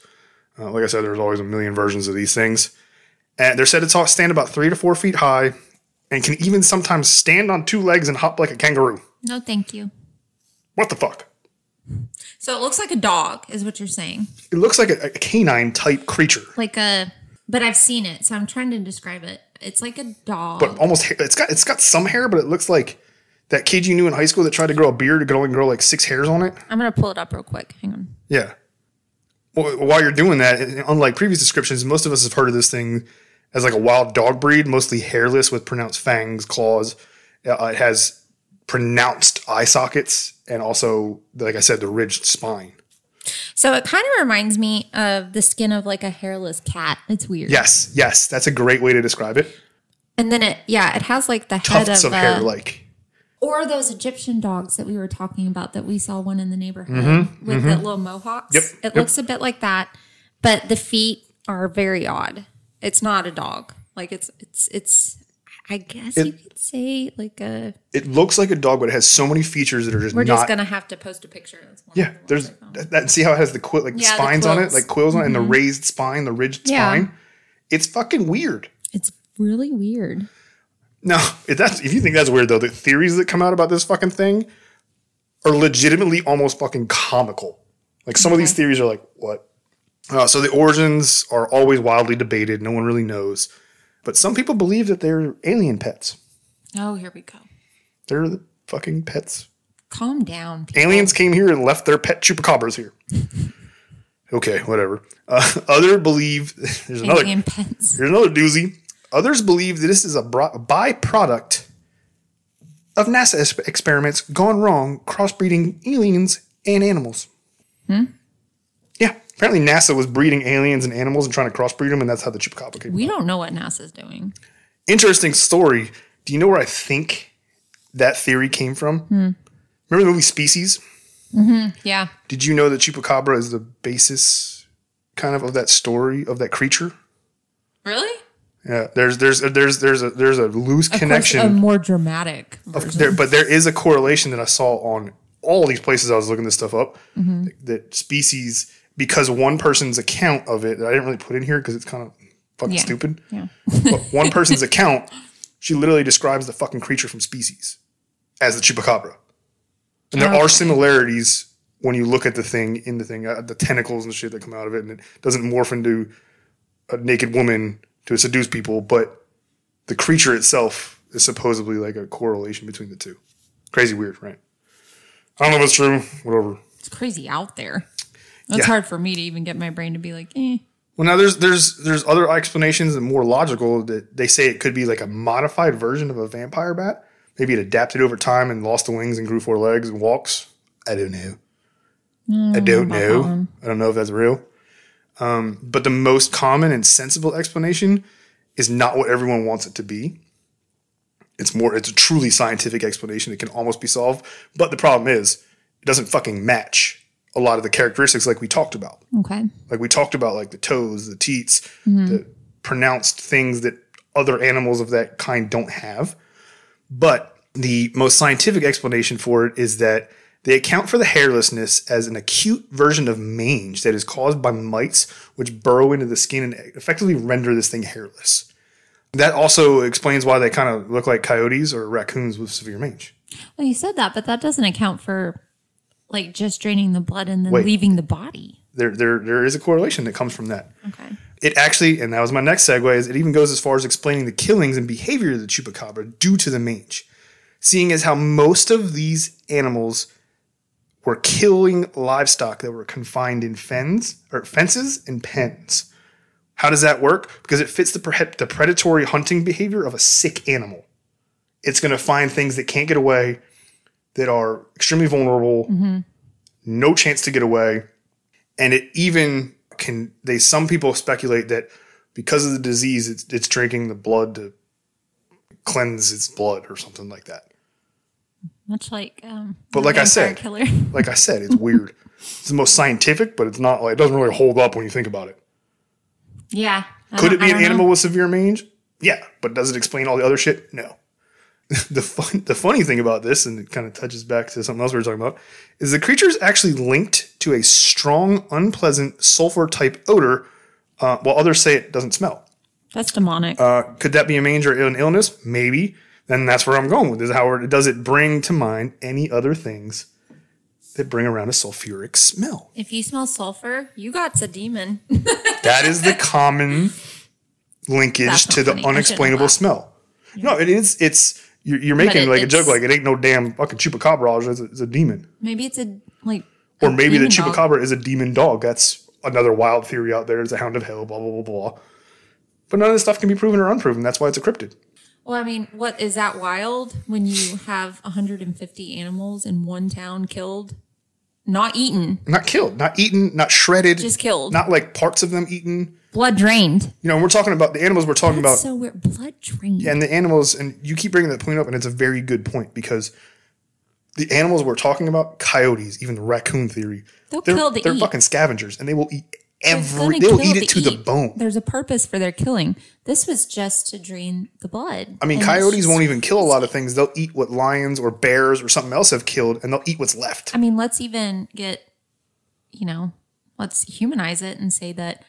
Uh, like I said, there's always a million versions of these things. And they're said to stand about three to four feet high and can even sometimes stand on two legs and hop like a kangaroo. No, thank you. What the fuck? So it looks like a dog, is what you're saying. It looks like a, a canine type creature, Like a but I've seen it, so I'm trying to describe it. It's like a dog. but almost ha- it's got it's got some hair, but it looks like that kid you knew in high school that tried to grow a beard to could only grow like six hairs on it. I'm gonna pull it up real quick. Hang on. Yeah. Well, while you're doing that, unlike previous descriptions, most of us have heard of this thing as like a wild dog breed, mostly hairless with pronounced fangs, claws. Uh, it has pronounced eye sockets and also, like I said, the ridged spine. So it kind of reminds me of the skin of like a hairless cat. It's weird. Yes, yes, that's a great way to describe it. And then it, yeah, it has like the head Tufts of, of hair, like or those Egyptian dogs that we were talking about that we saw one in the neighborhood with the little mohawks. Mm-hmm, Yep, It yep. looks a bit like that, but the feet are very odd. It's not a dog. Like it's it's it's. I guess you could say like a. it looks like a dog, but it has so many features that are just We're not. just gonna have to post a picture. That's one yeah, there's ones I found. that, that- See how it has the quill, like Yeah, the spines on it, like quills on it, and the raised spine, the ridged Yeah. spine. It's fucking weird. It's really weird. No, if that's if you think that's weird though, the theories that come out about this fucking thing are legitimately almost fucking comical. Like some of these theories are like, what? Uh, so the origins are always wildly debated. No one really knows, but some people believe that they're alien pets. Oh, here we go. They're the fucking pets. Calm down. people. Aliens came here and left their pet chupacabras here. okay, whatever. Uh, other believe there's another Alien pets. Here's another doozy. Others believe that this is a byproduct of NASA experiments gone wrong, crossbreeding aliens and animals. Yeah, apparently NASA was breeding aliens and animals and trying to crossbreed them, and that's how the chupacabra came. We don't know what NASA's doing. Interesting story. Do you know where I think that theory came from? Remember the movie Species? Yeah. Did you know that chupacabra is the basis, kind of, of that story of that creature? Really? Yeah, there's there's there's there's a there's a loose connection. a more dramatic Of- there, but there is a correlation that I saw on all these places I was looking this stuff up. Mm-hmm. That, that species, because one person's account of it, that I didn't really put in here because it's kind of fucking Yeah. stupid. Yeah. But one person's account, she literally describes the fucking creature from Species as the chupacabra, and there are similarities when you look at the thing in the thing, uh, the tentacles and shit that come out of it, and it doesn't morph into a naked woman to seduce people, but the creature itself is supposedly like a correlation between the two. Crazy weird, right? I don't know if it's true. Whatever. It's crazy out there. It's Yeah. hard for me to even get my brain to be like, eh. Well, now there's there's there's other explanations and more logical that they say it could be like a modified version of a vampire bat. Maybe it adapted over time and lost the wings and grew four legs and walks. I don't know. I don't know. I don't know if that's real. Um, but the most common and sensible explanation is not what everyone wants it to be. It's more. It's a truly scientific explanation. It can almost be solved. But the problem is, it doesn't fucking match a lot of the characteristics like we talked about Okay. like we talked about like the toes the teats mm-hmm. the pronounced things that other animals of that kind don't have. But the most scientific explanation for it is that they account for the hairlessness as an acute version of mange that is caused by mites which burrow into the skin and effectively render this thing hairless. That also explains why they kind of look like coyotes or raccoons with severe mange. Well, you said that, but that doesn't account for like just draining the blood and then Wait. leaving the body. There, there, there is a correlation that comes from that. Okay. It actually, and that was my next segue, is it even goes as far as explaining the killings and behavior of the chupacabra due to the mange. Seeing as how most of these animals were killing livestock that were confined in fens or fences and pens. How does that work? Because it fits the, pre- the predatory hunting behavior of a sick animal. It's going to find things that can't get away, that are extremely vulnerable, no chance to get away, and it even can. They some people speculate that because of the disease, it's, it's drinking the blood to cleanse its blood or something like that. Much like um But like I said- killer. Like I said, it's weird. It's the most scientific, but it's not like it doesn't really hold up when you think about it. yeah. I Could it be an know. animal with severe mange? Yeah, but does it explain all the other shit? No. the fun, the funny thing about this, and it kind of touches back to something else we were talking about, is the creature is actually linked to a strong, unpleasant sulfur type odor, uh, while others say it doesn't smell. That's demonic. Uh, could that be a mange or an illness? Maybe. Then that's where I'm going with this. However, does it bring to mind any other things that bring around a sulfuric smell? if you smell sulfur, you got a demon. That is the common linkage to the funny. Unexplainable smell. No, it is. It's you're, you're making it- like a joke, like it ain't no damn fucking chupacabra. It's a, it's a demon, Maybe it's a like or a maybe the demon dog. chupacabra is a demon dog. That's another wild theory out there. It's a hound of hell. Blah blah blah blah. But none of this stuff can be proven or unproven. That's why it's a cryptid. Well, I mean, what is that wild when you have 150 animals in one town killed, not eaten, Not killed, not eaten, not shredded, just killed, not like parts of them eaten. Blood drained. You know, we're talking about the animals. We're talking That's about so weird. Blood drained. and the animals and you keep bringing that point up and it's a very good point because the animals we're talking about coyotes even the raccoon theory They'll they're, kill to they're eat. fucking scavengers and they will eat every they will eat it to the bone There's a purpose for their killing. This was just to drain the blood. i mean And coyotes won't even kill a lot of things they'll eat what lions or bears or something else have killed and they'll eat what's left I mean, let's even get, you know, let's humanize it and say that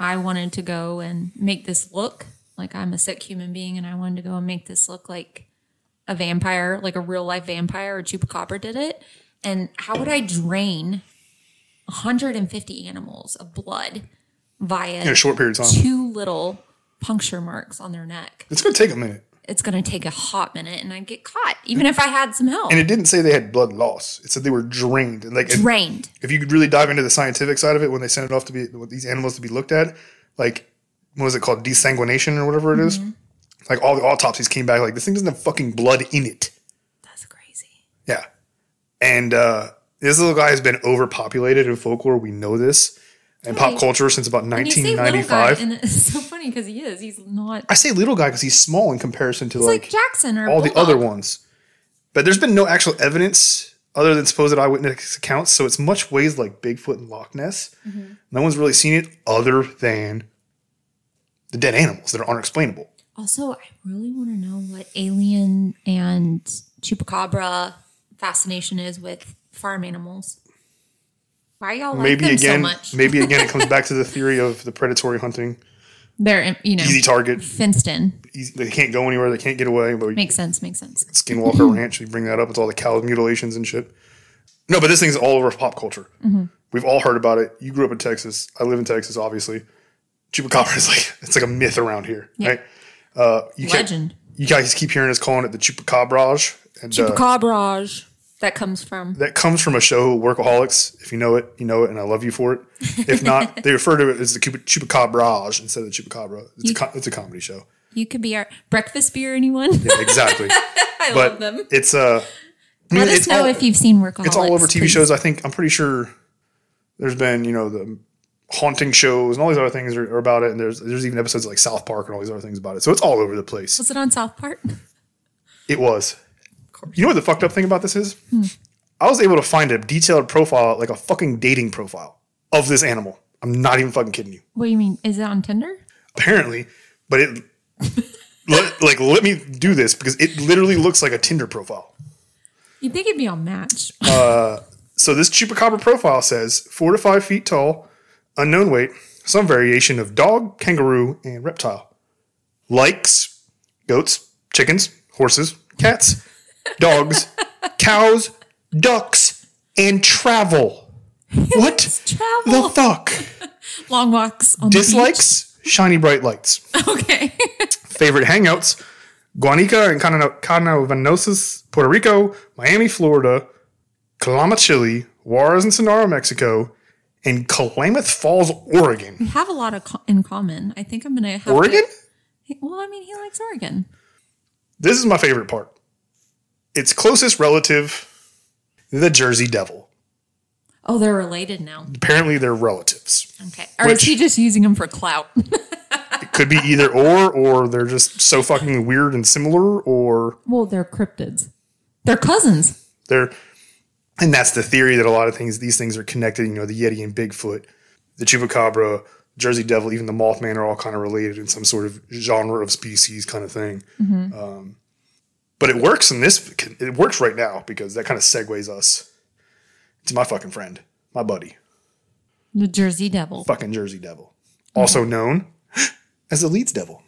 I wanted to go and make this look like I'm a sick human being and I wanted to go and make this look like a vampire, like a real life vampire or chupacabra did it. And how would I drain 150 animals of blood via in a short period of time two little puncture marks on their neck? it's going to take a minute It's going to take a hot minute and I'd get caught, even if I had some help. and it didn't say they had blood loss it said they were drained and like if, Drained. if you could really dive into the scientific side of it when they sent it off to be these animals to be looked at like what was it called desanguination or whatever it is Mm-hmm. like all the autopsies came back like this thing doesn't have fucking blood in it That's crazy. Yeah. And uh, this little guy has been overpopulated in folklore. We know this. And pop culture since about And you say little guy, 1995. and it's so funny because he is. He's not. I say little guy because he's small in comparison to like, like, Jackson or all the other ones. But there's been no actual evidence other than supposed eyewitness accounts. So it's much ways like Bigfoot and Loch Ness. Mm-hmm. No one's really seen it other than the dead animals that are unexplainable. Also, I really want to know what alien and chupacabra fascination is with farm animals. Why y'all like maybe again, so much? maybe again, it comes back to the theory of the predatory hunting, They're you know easy target. fenced in. Easy, they can't go anywhere. They can't get away. But Makes sense. Makes sense. Skinwalker Ranch. We bring that up. It's all the cow mutilations and shit. No, but this thing's all over pop culture. Mm-hmm. We've all heard about it. You grew up in Texas. I live in Texas, obviously. Chupacabra is like it's like a myth around here, right? Uh, you Legend. You guys keep hearing us calling it the chupacabrage, and uh, Chupacabra. That comes from. that comes from a show, Workaholics. If you know it, you know it, and I love you for it. If not, they refer to it as the chupacabrage instead of the chupacabra. It's, a, co- it's a comedy show. You could be our breakfast beer. Anyone? Yeah, exactly. I but love them. it's uh, I mean, Let us know all- if you've seen Workaholics. it's all over TV please. shows. I think I'm pretty sure there's been you know the haunting shows and all these other things are, are about it. And there's there's even episodes like South Park and all these other things about it. So it's all over the place. Was it on South Park? It was. You know what the fucked up thing about this is? I was able to find a detailed profile, like a fucking dating profile of this animal. I'm not even fucking kidding you. What do you mean? Is it on Tinder? Apparently, but it let, like, let me do this because it literally looks like a Tinder profile. You'd think it'd be on Match. Uh, so this chupacabra profile says four to five feet tall, unknown weight, some variation of dog, kangaroo, and reptile. Likes goats, chickens, horses, cats, dogs, cows, ducks, and travel. What Travel. the fuck? Long walks on the Dislikes shiny bright lights. Okay. Favorite hangouts Guanica and Canovanosis, Puerto Rico, Miami, Florida, Calama, Chile, Juarez and Sonora, Mexico, and Klamath Falls, Oregon. we have a lot of co- in common. I think I'm gonna have to- Oregon? well, I mean, he likes Oregon. This is my favorite part. Its closest relative, the Jersey Devil. Oh, they're related now. Apparently, they're relatives. Okay. Or is he just using them for clout? It could be either or, or they're just so fucking weird and similar, or well, they're cryptids. They're cousins. They're, and that's the theory that a lot of things, these things are connected. You know, the Yeti and Bigfoot, the Chupacabra, Jersey Devil, even the Mothman are all kind of related in some sort of genre of species kind of thing. Um, but it works in this, it works right now because that kind of segues us to my fucking friend, my buddy, The Jersey Devil. fucking Jersey Devil, also known as the Leeds Devil.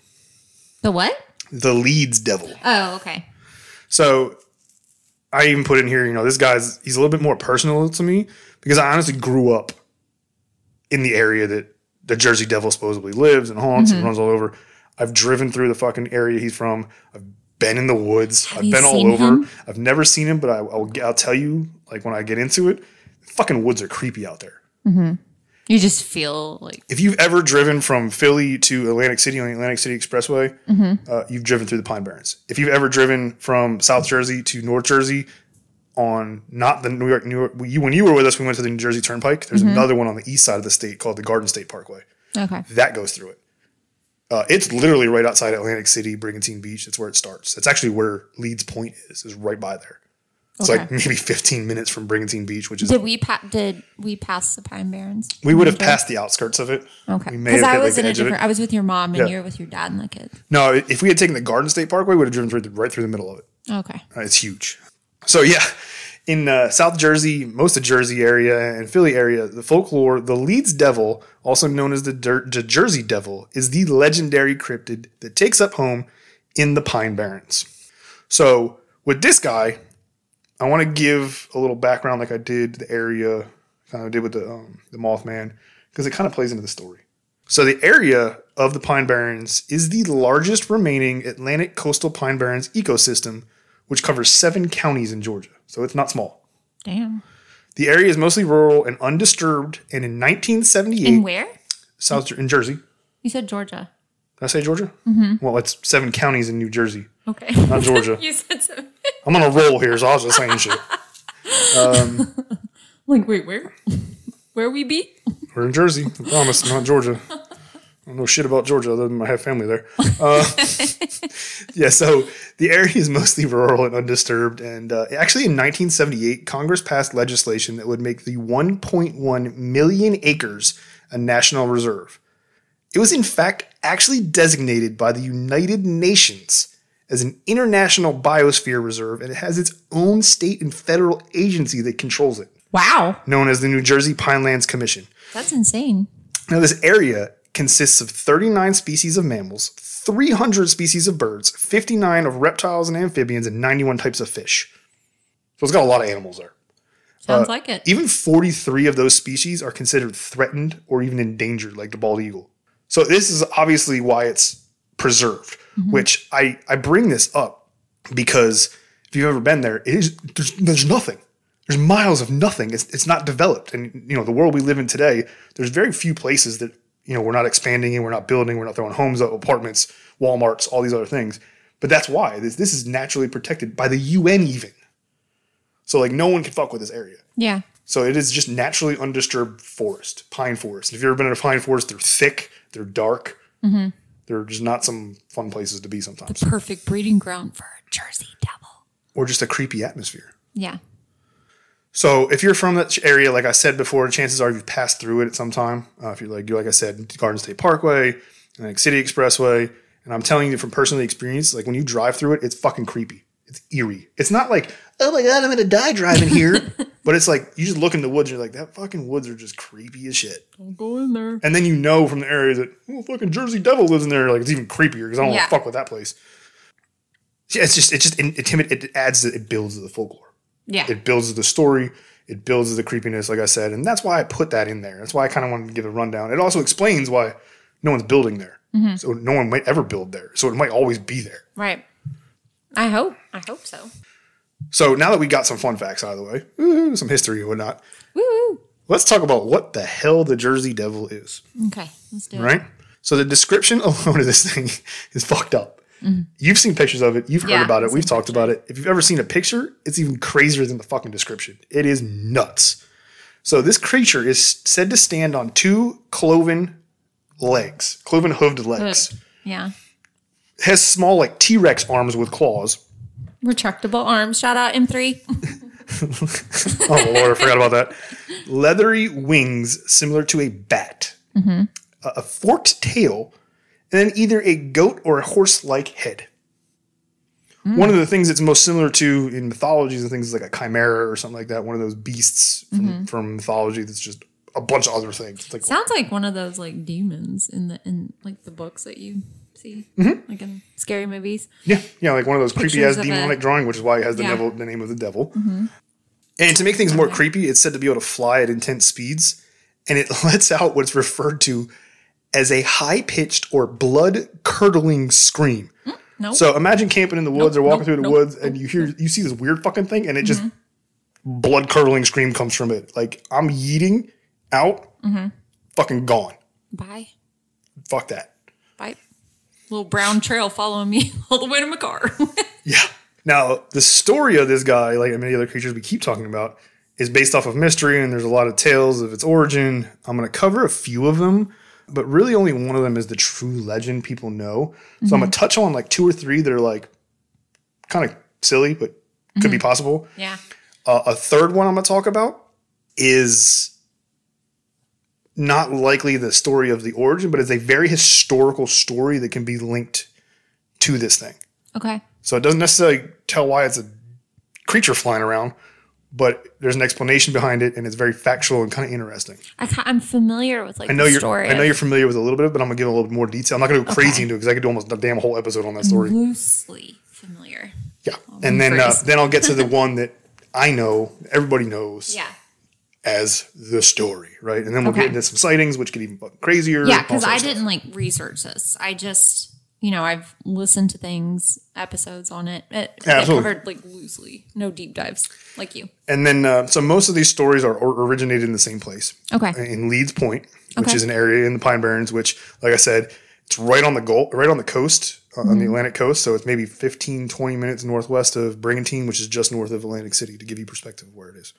The what? The Leeds Devil. Oh, okay. So I even put in here, you know, this guy's he's a little bit more personal to me because I honestly grew up in the area that the Jersey Devil supposedly lives and haunts Mm-hmm. and runs all over. I've driven through the fucking area he's from. I've been in the woods. I've been all over. him? I've never seen him, but I, I'll, I'll tell you, like when I get into it, fucking woods are creepy out there. You just feel like If you've ever driven from Philly to Atlantic City on the Atlantic City Expressway, Mm-hmm. uh, you've driven through the Pine Barrens. If you've ever driven from South Jersey to North Jersey on not the New York, New York, you, when you were with us, we went to the New Jersey Turnpike. There's Mm-hmm. another one on the east side of the state called the Garden State Parkway. okay. That goes through it. Uh, it's literally right outside Atlantic City, Brigantine Beach. That's where it starts. That's actually where Leeds Point is, is right by there. It's like maybe 15 minutes from Brigantine Beach, which is Did we pa- did we pass the Pine Barrens? we would have passed the outskirts of it. Okay. Because I hit, like, was in a edge of it. different. I was with your mom and Yeah. you were with your dad and the kids. No, if we had taken the Garden State Parkway, we would have driven through the, right through the middle of it. Okay. Uh, it's huge. So yeah, in uh, South Jersey, most of Jersey area and Philly area, the folklore, the Leeds Devil, also known as the, the Jersey Devil, is the legendary cryptid that takes up home in the Pine Barrens. So with this guy, I want to give a little background, like I did the area, kind of did with the um, the Mothman, because it kind of plays into the story. So the area of the Pine Barrens is the largest remaining Atlantic coastal Pine Barrens ecosystem, which covers seven counties in Georgia. So it's not small. Damn. The area is mostly rural and undisturbed. And in 1978, In where? South in Jersey. You said Georgia. Did I say Georgia? Mm-hmm. Well, it's seven counties in New Jersey, Okay. not Georgia. you said so. I'm on a roll here, so I was just saying shit. Um, like, wait, where? Where we be? We're in Jersey. I promise, not Georgia. I don't know shit about Georgia other than I have family there. Uh, yeah, so the area is mostly rural and undisturbed. And uh, actually, in 1978, Congress passed legislation that would make the 1.1 million acres a national reserve. It was, in fact, actually designated by the United Nations as an international biosphere reserve, and it has its own state and federal agency that controls it, Wow. known as the New Jersey Pinelands Commission. That's insane. Now, this area consists of 39 species of mammals, 300 species of birds, 59 of reptiles and amphibians, and 91 types of fish. So it's got a lot of animals there. Sounds uh, like it. Even 43 of those species are considered threatened or even endangered, like the bald eagle. So this is obviously why it's preserved, mm-hmm. which I, I bring this up because if you've ever been there, it is there's, there's nothing. There's miles of nothing. It's, it's not developed. And you know, the world we live in today, there's very few places that, you know, we're not expanding and we're not building, we're not throwing homes up, apartments, Walmarts, all these other things. But that's why this, this is naturally protected by the UN even. So like no one can fuck with this area. Yeah. So it is just naturally undisturbed forest, pine forest. If you've ever been in a pine forest, they're thick, they're dark. Mm-hmm. They're just not some fun places to be sometimes, The Perfect breeding ground for a Jersey Devil. or just a creepy atmosphere. Yeah. So if you're from that area, like I said before, chances are you've passed through it at some time. Uh, if you're like, like I said, Garden State Parkway, Atlantic City Expressway, And I'm telling you from personal experience, like when you drive through it, it's fucking creepy. It's eerie. It's not like, oh my god, I'm gonna die driving here. but it's like you just look in the woods, and you're like, that fucking woods are just creepy as shit. Don't go in there. And then you know from the area that oh, fucking Jersey Devil lives in there. Like it's even creepier because I don't Yeah. want to fuck with that place. Yeah, it's just it's just. It adds it builds to the folklore. Yeah. It builds the story. It builds the creepiness, like I said, and that's why I put that in there. That's why I kind of wanted to give a rundown. It also explains why no one's building there, Mm-hmm. so no one might ever build there. So it might always be there. right. I hope. I hope so. So now that we got some fun facts out of the way, some history and whatnot, Woo. let's talk about what the hell the Jersey Devil is. Okay. Let's do it. right? So the description alone of this thing is fucked up. You've seen pictures of it. You've heard Mm-hmm. Yeah, about it. We've talked about it. If you've ever seen a picture, it's even crazier than the fucking description. It is nuts. So this creature is said to stand on two cloven legs, cloven hooved legs. Yeah. Has small like T Rex arms with claws. Retractable arms. Shout out M3. Oh lord, I forgot about that. Leathery wings similar to a bat. Mm-hmm. A, a forked tail, and then either a goat or a horse-like head. Mm. One of the things that's most similar to in mythologies and things is like a chimera or something like that. One of those beasts from, Mm-hmm. from mythology that's just a bunch of other things. It's like Sounds like one of those like demons in the in like the books that you see, Mm-hmm. like in scary movies. Yeah, yeah, like one of those creepy ass Pictures of a- demonic drawing, which is why it has the, Yeah. devil, the name of the devil. And to make things more creepy, it's said to be able to fly at intense speeds, and it lets out what's referred to as a high pitched or blood curdling scream. Hmm, no. So imagine camping in the woods or walking nope, through the nope, woods, and you hear you see this weird fucking thing, and it just mm-hmm. blood curdling scream comes from it. Like I'm yeeting out, mm-hmm. fucking gone. Bye. Fuck that. Bye. Little brown trail following me all the way to my car. Yeah. Now, the story of this guy, like many other creatures we keep talking about, is based off of mystery, and there's a lot of tales of its origin. I'm going to cover a few of them, but really only one of them is the true legend people know. So I'm going to touch on like two or three that are like kind of silly, but could be possible. yeah. Uh, a third one I'm to talk about is not likely the story of the origin, but it's a very historical story that can be linked to this thing. Okay. So it doesn't necessarily tell why it's a creature flying around, but there's an explanation behind it, and it's very factual and kind of interesting. I I'm familiar with like I know the you're story. I know you're familiar with a little bit, of it, but I'm gonna give a little bit more detail. I'm not gonna go crazy Okay. into it because I could do almost a damn whole episode on that story. loosely familiar. Yeah, and then uh, then I'll get to the one that I know everybody knows Yeah. as the story, right? And then we'll Okay. get into some sightings, which get even crazier. Yeah, because I stuff. didn't like research this. I just, you know, I've listened to things, episodes on it. It, absolutely. covered like loosely, no deep dives like you. And then uh, so most of these stories are, originated in the same place. Okay. in Leeds Point, which Okay. is an area in the Pine Barrens, which, like I said, it's right on the Gulf, right on the coast, uh, on Mm-hmm. the Atlantic coast. So it's maybe 15, 20 minutes northwest of Brigantine, which is just north of Atlantic City, to give you perspective of where it is.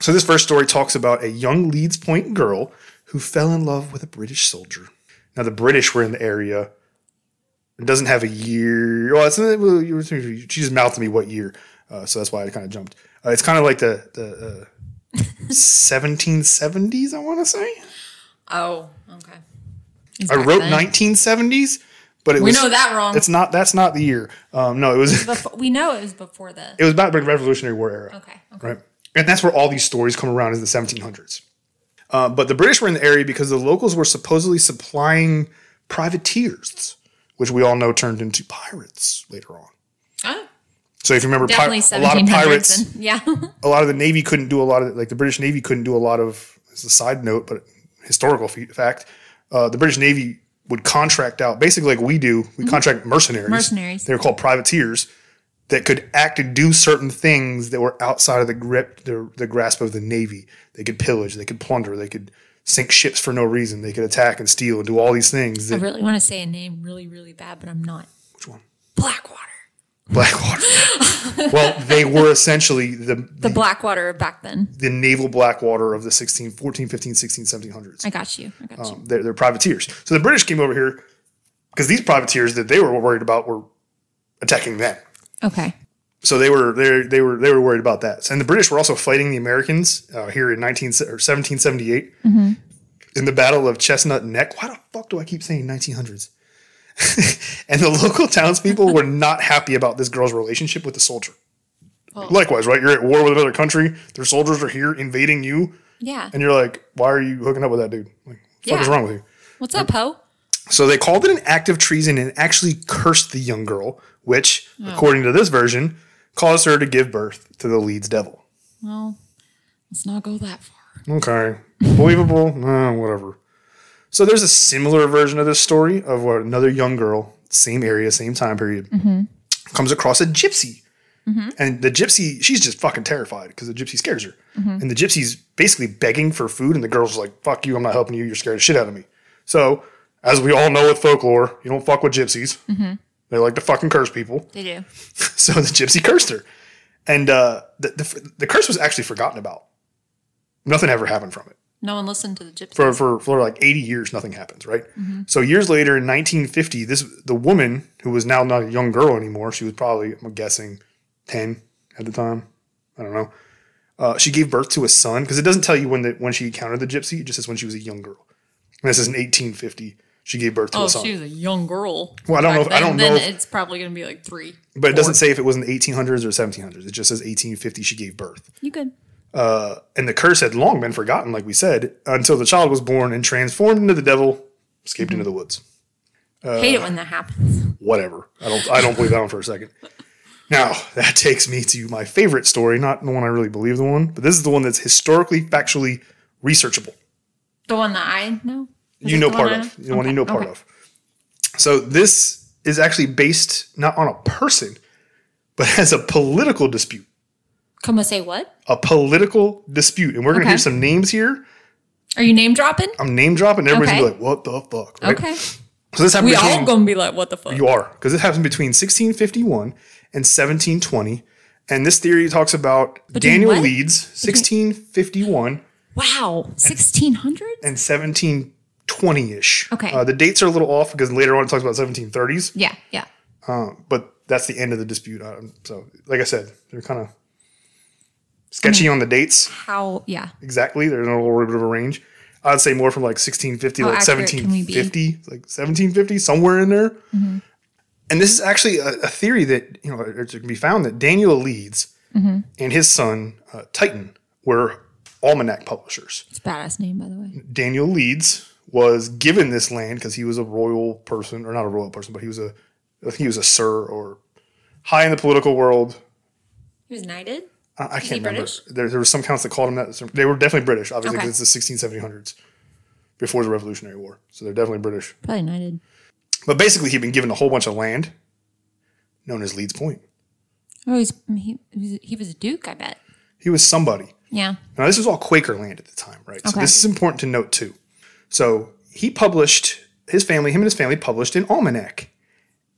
So this first story talks about a young Leeds Point girl who fell in love with a British soldier. Now the British were in the area. It doesn't have a year. Well, it's well, she just mouthed me what year, uh, so that's why I kind of jumped. Uh, it's kind of like the the uh, 1770s, I want to say. Oh, okay. I wrote 1970s, but it was We was know that wrong. It's not. That's not the year. Um, no, it was. Before, we know it was before the. It was about the Revolutionary War era, Okay. Okay. right? And that's where all these stories come around is the 1700s. Uh, but the British were in the area because the locals were supposedly supplying privateers, which we all know turned into pirates later on. Oh, So if you remember, pi- a lot of pirates, And, yeah. a lot of the Navy couldn't do a lot of like the British Navy couldn't do a lot of. It's a side note, but historical fact. Uh, the British Navy would contract out basically like we do. We contract mercenaries. Mm-hmm. Mercenaries. They were called privateers that could act and do certain things that were outside of the grip, the, the grasp of the Navy. They could pillage. They could plunder. They could sink ships for no reason. They could attack and steal and do all these things. I really want to say a name really, really bad, but I'm not. which one? Blackwater. Blackwater. well, they were essentially the The Blackwater back then. the naval Blackwater of the 16, 14, 15, 16, 1700s. I got you. I got you. Um, they're, they're privateers. So the British came over here because these privateers that they were worried about were attacking them. Okay. So they were they they were they were worried about that. And the British were also fighting the Americans uh, here in 19 or 1778 in the Battle of Chestnut Neck. Why the fuck do I keep saying 1900s? and the local townspeople were not happy about this girl's relationship with the soldier. Likewise, right? You're at war with another country. Their soldiers are here invading you, Yeah. and you're like, "Why are you hooking up with that dude? Like, what Yeah. is wrong with you?" What's up, Poe? So they called it an act of treason and actually cursed the young girl, which, Oh. according to this version, caused her to give birth to the Leeds devil. Well, let's not go that far. Okay. Believable? Uh, whatever. So there's a similar version of this story of what another young girl, same area, same time period, mm-hmm. comes across a gypsy. Mm-hmm. And the gypsy, she's just fucking terrified because the gypsy scares her. Mm-hmm. And the gypsy's basically begging for food, and the girl's like, fuck you, I'm not helping you, you're scared the shit out of me. So, as we all know with folklore, you don't fuck with gypsies. They like to fucking curse people. They do. So the gypsy cursed her. And uh, the, the, the curse was actually forgotten about. Nothing ever happened from it. No one listened to the gypsy. For, for, for like 80 years, nothing happens, right? So years later, in 1950, this the woman who was now not a young girl anymore, she was probably, I'm guessing, 10 at the time. I don't know. Uh, she gave birth to a son because it doesn't tell you when the, when she encountered the gypsy. It just says when she was a young girl. And this is in 1850. She gave birth to oh, a son. she was a young girl. Well, I don't know back if- I don't then, know Then if- it's probably going to be like three. but it doesn't say if it was in the 1800s or 1700s. It just says 1850 she gave birth. You good? Uh, and the curse had long been forgotten, like we said, until the child was born and transformed into the devil, escaped into the woods. Hate it when that happens. Whatever. I don't. I don't believe that one for a second. Now that takes me to my favorite story, not the one I really believe the one, but this is the one that's historically, factually researchable. The one that I know. You know part of. you know one you know part of. So this is actually based not on a person, but as a political dispute. Come on, say what? A political dispute. And we're going to okay. hear some names here. Are you name dropping? I'm name dropping. Everybody's going to be like, what the fuck? Right? Okay. So this happened. We between, all gonna be like, "What the fuck?" You are because this happened between 1651 and 1720, and this theory talks about between Daniel what? Leeds 1651. Wow, 1600 and 17 20 ish. Okay. Uh, the dates are a little off because later on it talks about 1730s. Yeah, yeah. Uh, but that's the end of the dispute. Uh, so, like I said, they're kind of sketchy I mean, on the dates. How? Yeah. Exactly. They're in a little bit of a range. I'd say more from like 1650 how like 1750, like 1750, somewhere in there. Mm-hmm. And this is actually a, a, theory that you know it can be found that Daniel Leeds mm-hmm. and his son uh, Titan were almanac publishers. It's a badass name, by the way. Daniel Leeds was given this land because he was a royal person, or not a royal person, but he was a he was a sir or high in the political world. He was knighted. I, I can't remember. British? There, there were some counts that called him that. They were definitely British, obviously, Okay. because it's the 16, 1700s, before the Revolutionary War. So they're definitely British. Probably knighted. But basically, he'd been given a whole bunch of land known as Leeds Point. Oh, he's, he, he was- he was a duke, I bet. He was somebody. Yeah. Now, this was all Quaker land at the time, right? So Okay. this is important to note too. So he published, his family, him and his family published an almanac,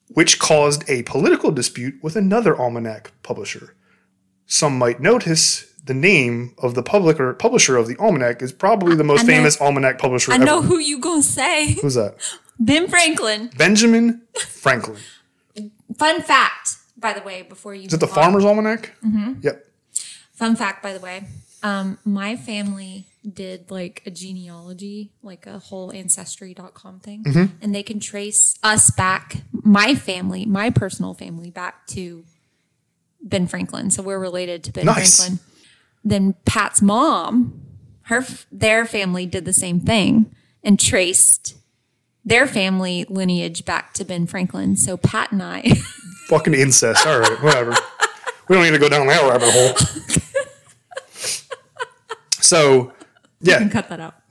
which caused a political dispute with another almanac publisher. Some might notice the name of the publisher, publisher of the almanac is probably the most know- famous almanac publisher I ever. know who you gonna say. Who's that? Ben Franklin. Benjamin Franklin. Fun fact, by the way, before you Is it the Farmer's Almanac? Mm-hmm. Yep. Fun fact, by the way, um, my family did like a genealogy, like a whole ancestry.com thing, Mm-hmm. and they can trace us back, my family, my personal family, back to Ben Franklin. So we're related to Ben Nice. Franklin. Then Pat's mom, her their family did the same thing and traced their family lineage back to Ben Franklin. So Pat and I, Fucking incest. All right, whatever. we don't need to go down that rabbit hole. so, yeah, cut that out.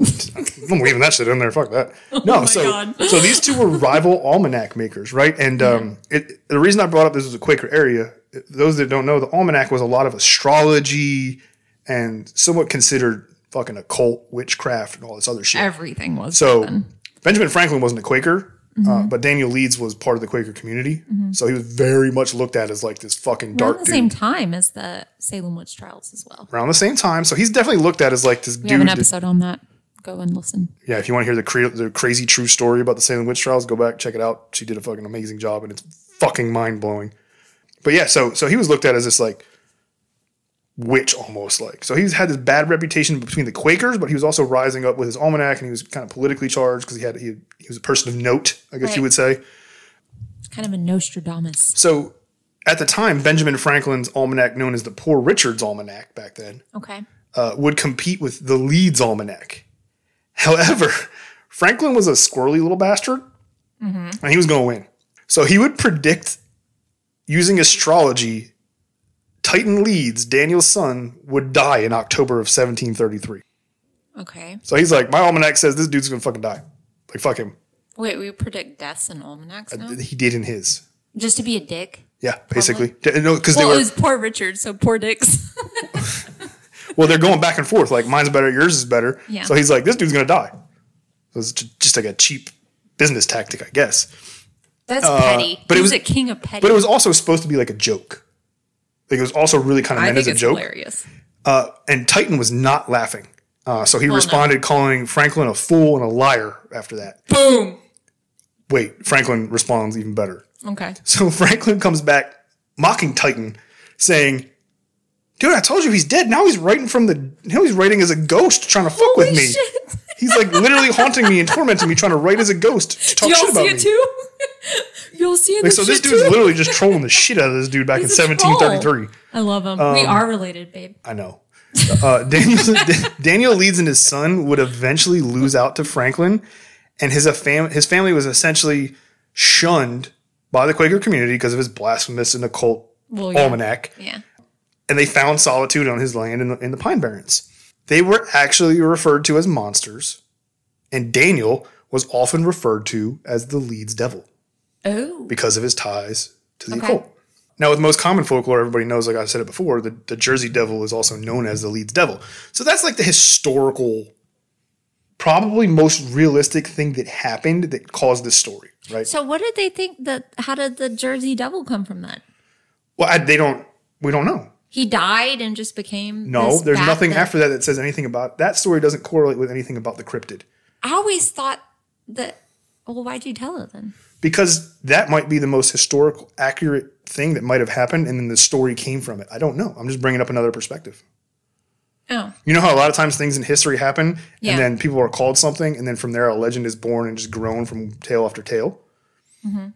I'm leaving that shit in there. Fuck that. No, so God. so these two were rival almanac makers, right? And um, it, the reason I brought up this was a Quaker area. Those that don't know, the almanac was a lot of astrology and somewhat considered fucking occult witchcraft and all this other shit. Everything was So. Benjamin Franklin wasn't a Quaker, Mm-hmm. uh, but Daniel Leeds was part of the Quaker community. So he was very much looked at as like this fucking around dark the dude. same time as the Salem witch trials as well. Around the same time, so he's definitely looked at as like this We have dude. an that- episode on that. Go and listen. yeah, if you want to hear the, cra- the crazy true story about the Salem witch trials, go back check it out. She did a fucking amazing job, and it's fucking mind blowing. But yeah, so so he was looked at as this like witch almost like. So he's had this bad reputation between the Quakers, but he was also rising up with his almanac, and he was kind of politically charged because he had he, he was a person of note, I guess you would say. kind of a Nostradamus. So at the time, Benjamin Franklin's almanac, known as the Poor Richard's Almanac back then, Okay. uh, would compete with the Leeds Almanac. However, Franklin was a squirrely little bastard, and he was going to win. So he would predict using astrology. Titan Leeds, Daniel's son, would die in October of 1733. Okay. So he's like, my almanac says this dude's gonna fucking die. Like fuck him. Wait, we predict deaths in almanacs now? He did in his. Just to be a dick? Yeah, basically. No, because Well, they it were was poor Richard, so poor dicks. well, they're going back and forth. Like mine's better, yours is better. Yeah. So he's like, this dude's gonna die. So it's ju- just like a cheap business tactic, I guess. That's petty. Uh, but he it was, was- a king of petty. But it was also supposed to be like a joke. Like it was also really kind of I meant think as a it's joke. hilarious. Uh, and Titan was not laughing. Uh, so he no. responded calling Franklin a fool and a liar after that. Boom. Wait, Franklin responds even better. Okay. So Franklin comes back mocking Titan, saying, Dude, I told you he's dead. Now he's writing from the now he's writing as a ghost trying to fuck with me. shit. He's like literally haunting me and tormenting me, trying to write as a ghost to talk Y'all shit about see me. it too? You'll see it? Like, so this dude's literally just trolling the shit out of this dude back He's in a troll. 1733. I love him. Um, we are related, babe. I know. Uh, Daniel, Daniel Leeds and his son would eventually lose out to Franklin, and his, fam- his family was essentially shunned by the Quaker community because of his blasphemous and occult Well, yeah. almanac. Yeah. and they found solitude on his land in the, in the Pine Barrens. They were actually referred to as monsters, and Daniel was often referred to as the Leeds Devil Oh. because of his ties to the Okay. occult. Now, with most common folklore, everybody knows, like I've said it before, the, the Jersey Devil is also known as the Leeds Devil. So that's like the historical, probably most realistic thing that happened that caused this story, right? So what did they think that how did the Jersey Devil come from that? well, I, they don't, we don't know. He died and just became No, there's nothing that- after that that says anything about that story. Doesn't correlate with anything about the cryptid. I always thought that well, why'd you tell it then? because that might be the most historical accurate thing that might have happened and then the story came from it i don't know i'm just bringing up another perspective Oh. you know how a lot of times things in history happen Yeah. and then people are called something and then from there a legend is born and just grown from tale after tale Mm-hmm.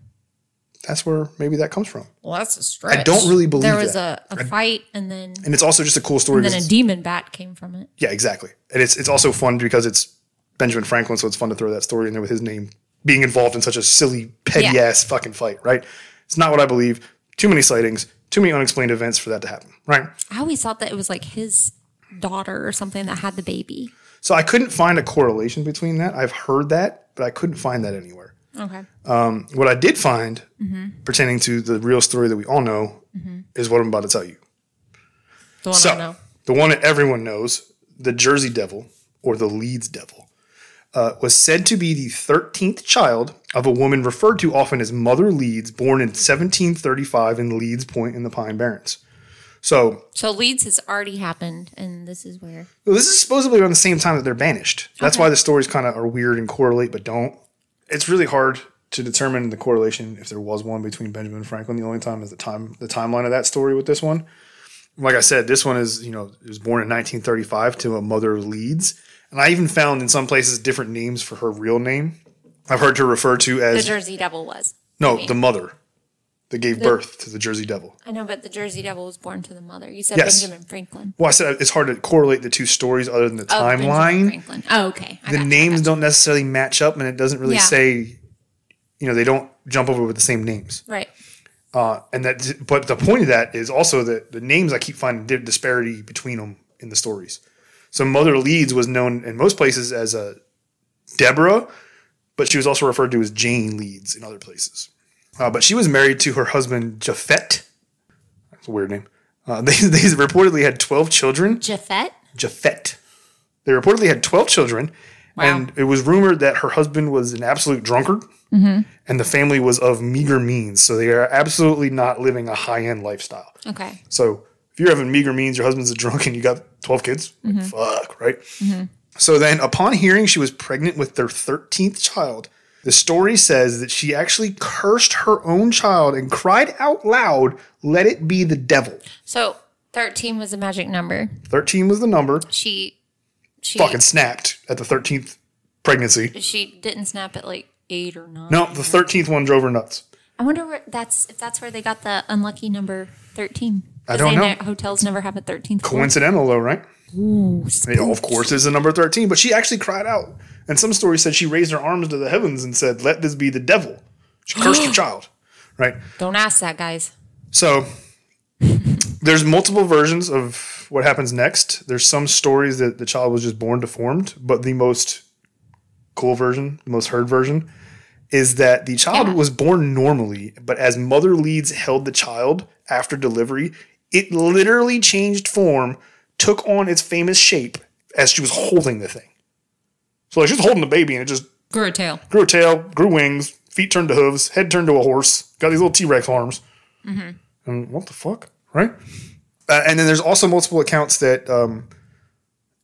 That's where maybe that comes from Well, that's a stretch. I don't really believe there was that. a, a fight and then and it's also just a cool story And then a demon bat came from it. yeah exactly and it's it's also fun because it's benjamin franklin so it's fun to throw that story in there with his name being involved in such a silly petty Yeah. ass fucking fight right it's not what i believe too many sightings too many unexplained events for that to happen right I always thought that it was like his daughter or something that had the baby. So I couldn't find a correlation between that. I've heard that, but I couldn't find that anywhere. Okay. What I did find Mm-hmm. pertaining to the real story that we all know is what I'm about to tell you. The one So, I know. the one that everyone knows, the Jersey Devil or the Leeds Devil, uh, was said to be the 13th child of a woman referred to often as Mother Leeds, born in 1735 in Leeds Point in the Pine Barrens. So So Leeds has already happened, and this is where. Well, this is supposedly around the same time that they're banished. That's Okay. why the stories kind of are weird and correlate, but don't. It's really hard to determine the correlation if there was one between Benjamin Franklin. The only time is the time the timeline of that story with this one. Like I said, this one is you know it was born in 1935 to a mother of Leeds, and I even found in some places different names for her real name. I've heard her referred to The as Jersey Devil was. no the mother that gave birth to the Jersey Devil. I know, but the Jersey Devil was born to the mother. You said Yes. Benjamin Franklin. Well, I said it's hard to correlate the two stories other than the Oh, Benjamin timeline. Franklin. Oh, okay. I the gotcha, names gotcha. don't necessarily match up and it doesn't really Yeah. say you know they don't jump over with the same names Right. uh, and that but the point of that is also that the names i keep finding di- disparity between them in the stories so mother leeds was known in most places as a deborah but she was also referred to as jane leeds in other places uh, but she was married to her husband japhet that's a weird name uh, they, they reportedly had 12 children Japhet? Japhet. They reportedly had 12 children, and it was rumored that her husband was an absolute drunkard, and the family was of meager means. So they are absolutely not living a high end lifestyle. Okay. So if you're having meager means, your husband's a drunk, and you got 12 kids, like, fuck, right? So then, upon hearing she was pregnant with their 13th child, the story says that she actually cursed her own child and cried out loud, Let it be the devil. So 13 was a magic number. 13 was the number. She. She, Fucking snapped at the 13th pregnancy. she didn't snap at like eight or nine. No, the 13th one drove her nuts. I wonder where that's if that's where they got the unlucky number thirteen. I don't know. ne- hotels never have a thirteenth. Coincidental though, right? Ooh, You know, of course, is the number 13, but she actually cried out. And some stories said she raised her arms to the heavens and said, Let this be the devil. She cursed her child, right? Don't ask that, guys. So there's multiple versions of what happens next. There's some stories that the child was just born deformed, but the most cool version, the most heard version, is that the child Yeah. was born normally, but as mother Leeds held the child after delivery, it literally changed form, took on its famous shape as she was holding the thing. So like she was holding the baby and it just Grew a tail. grew a tail, grew wings, feet turned to hooves, head turned to a horse, got these little T Rex arms. And what the fuck, right? Uh, and then there's also multiple accounts that, um,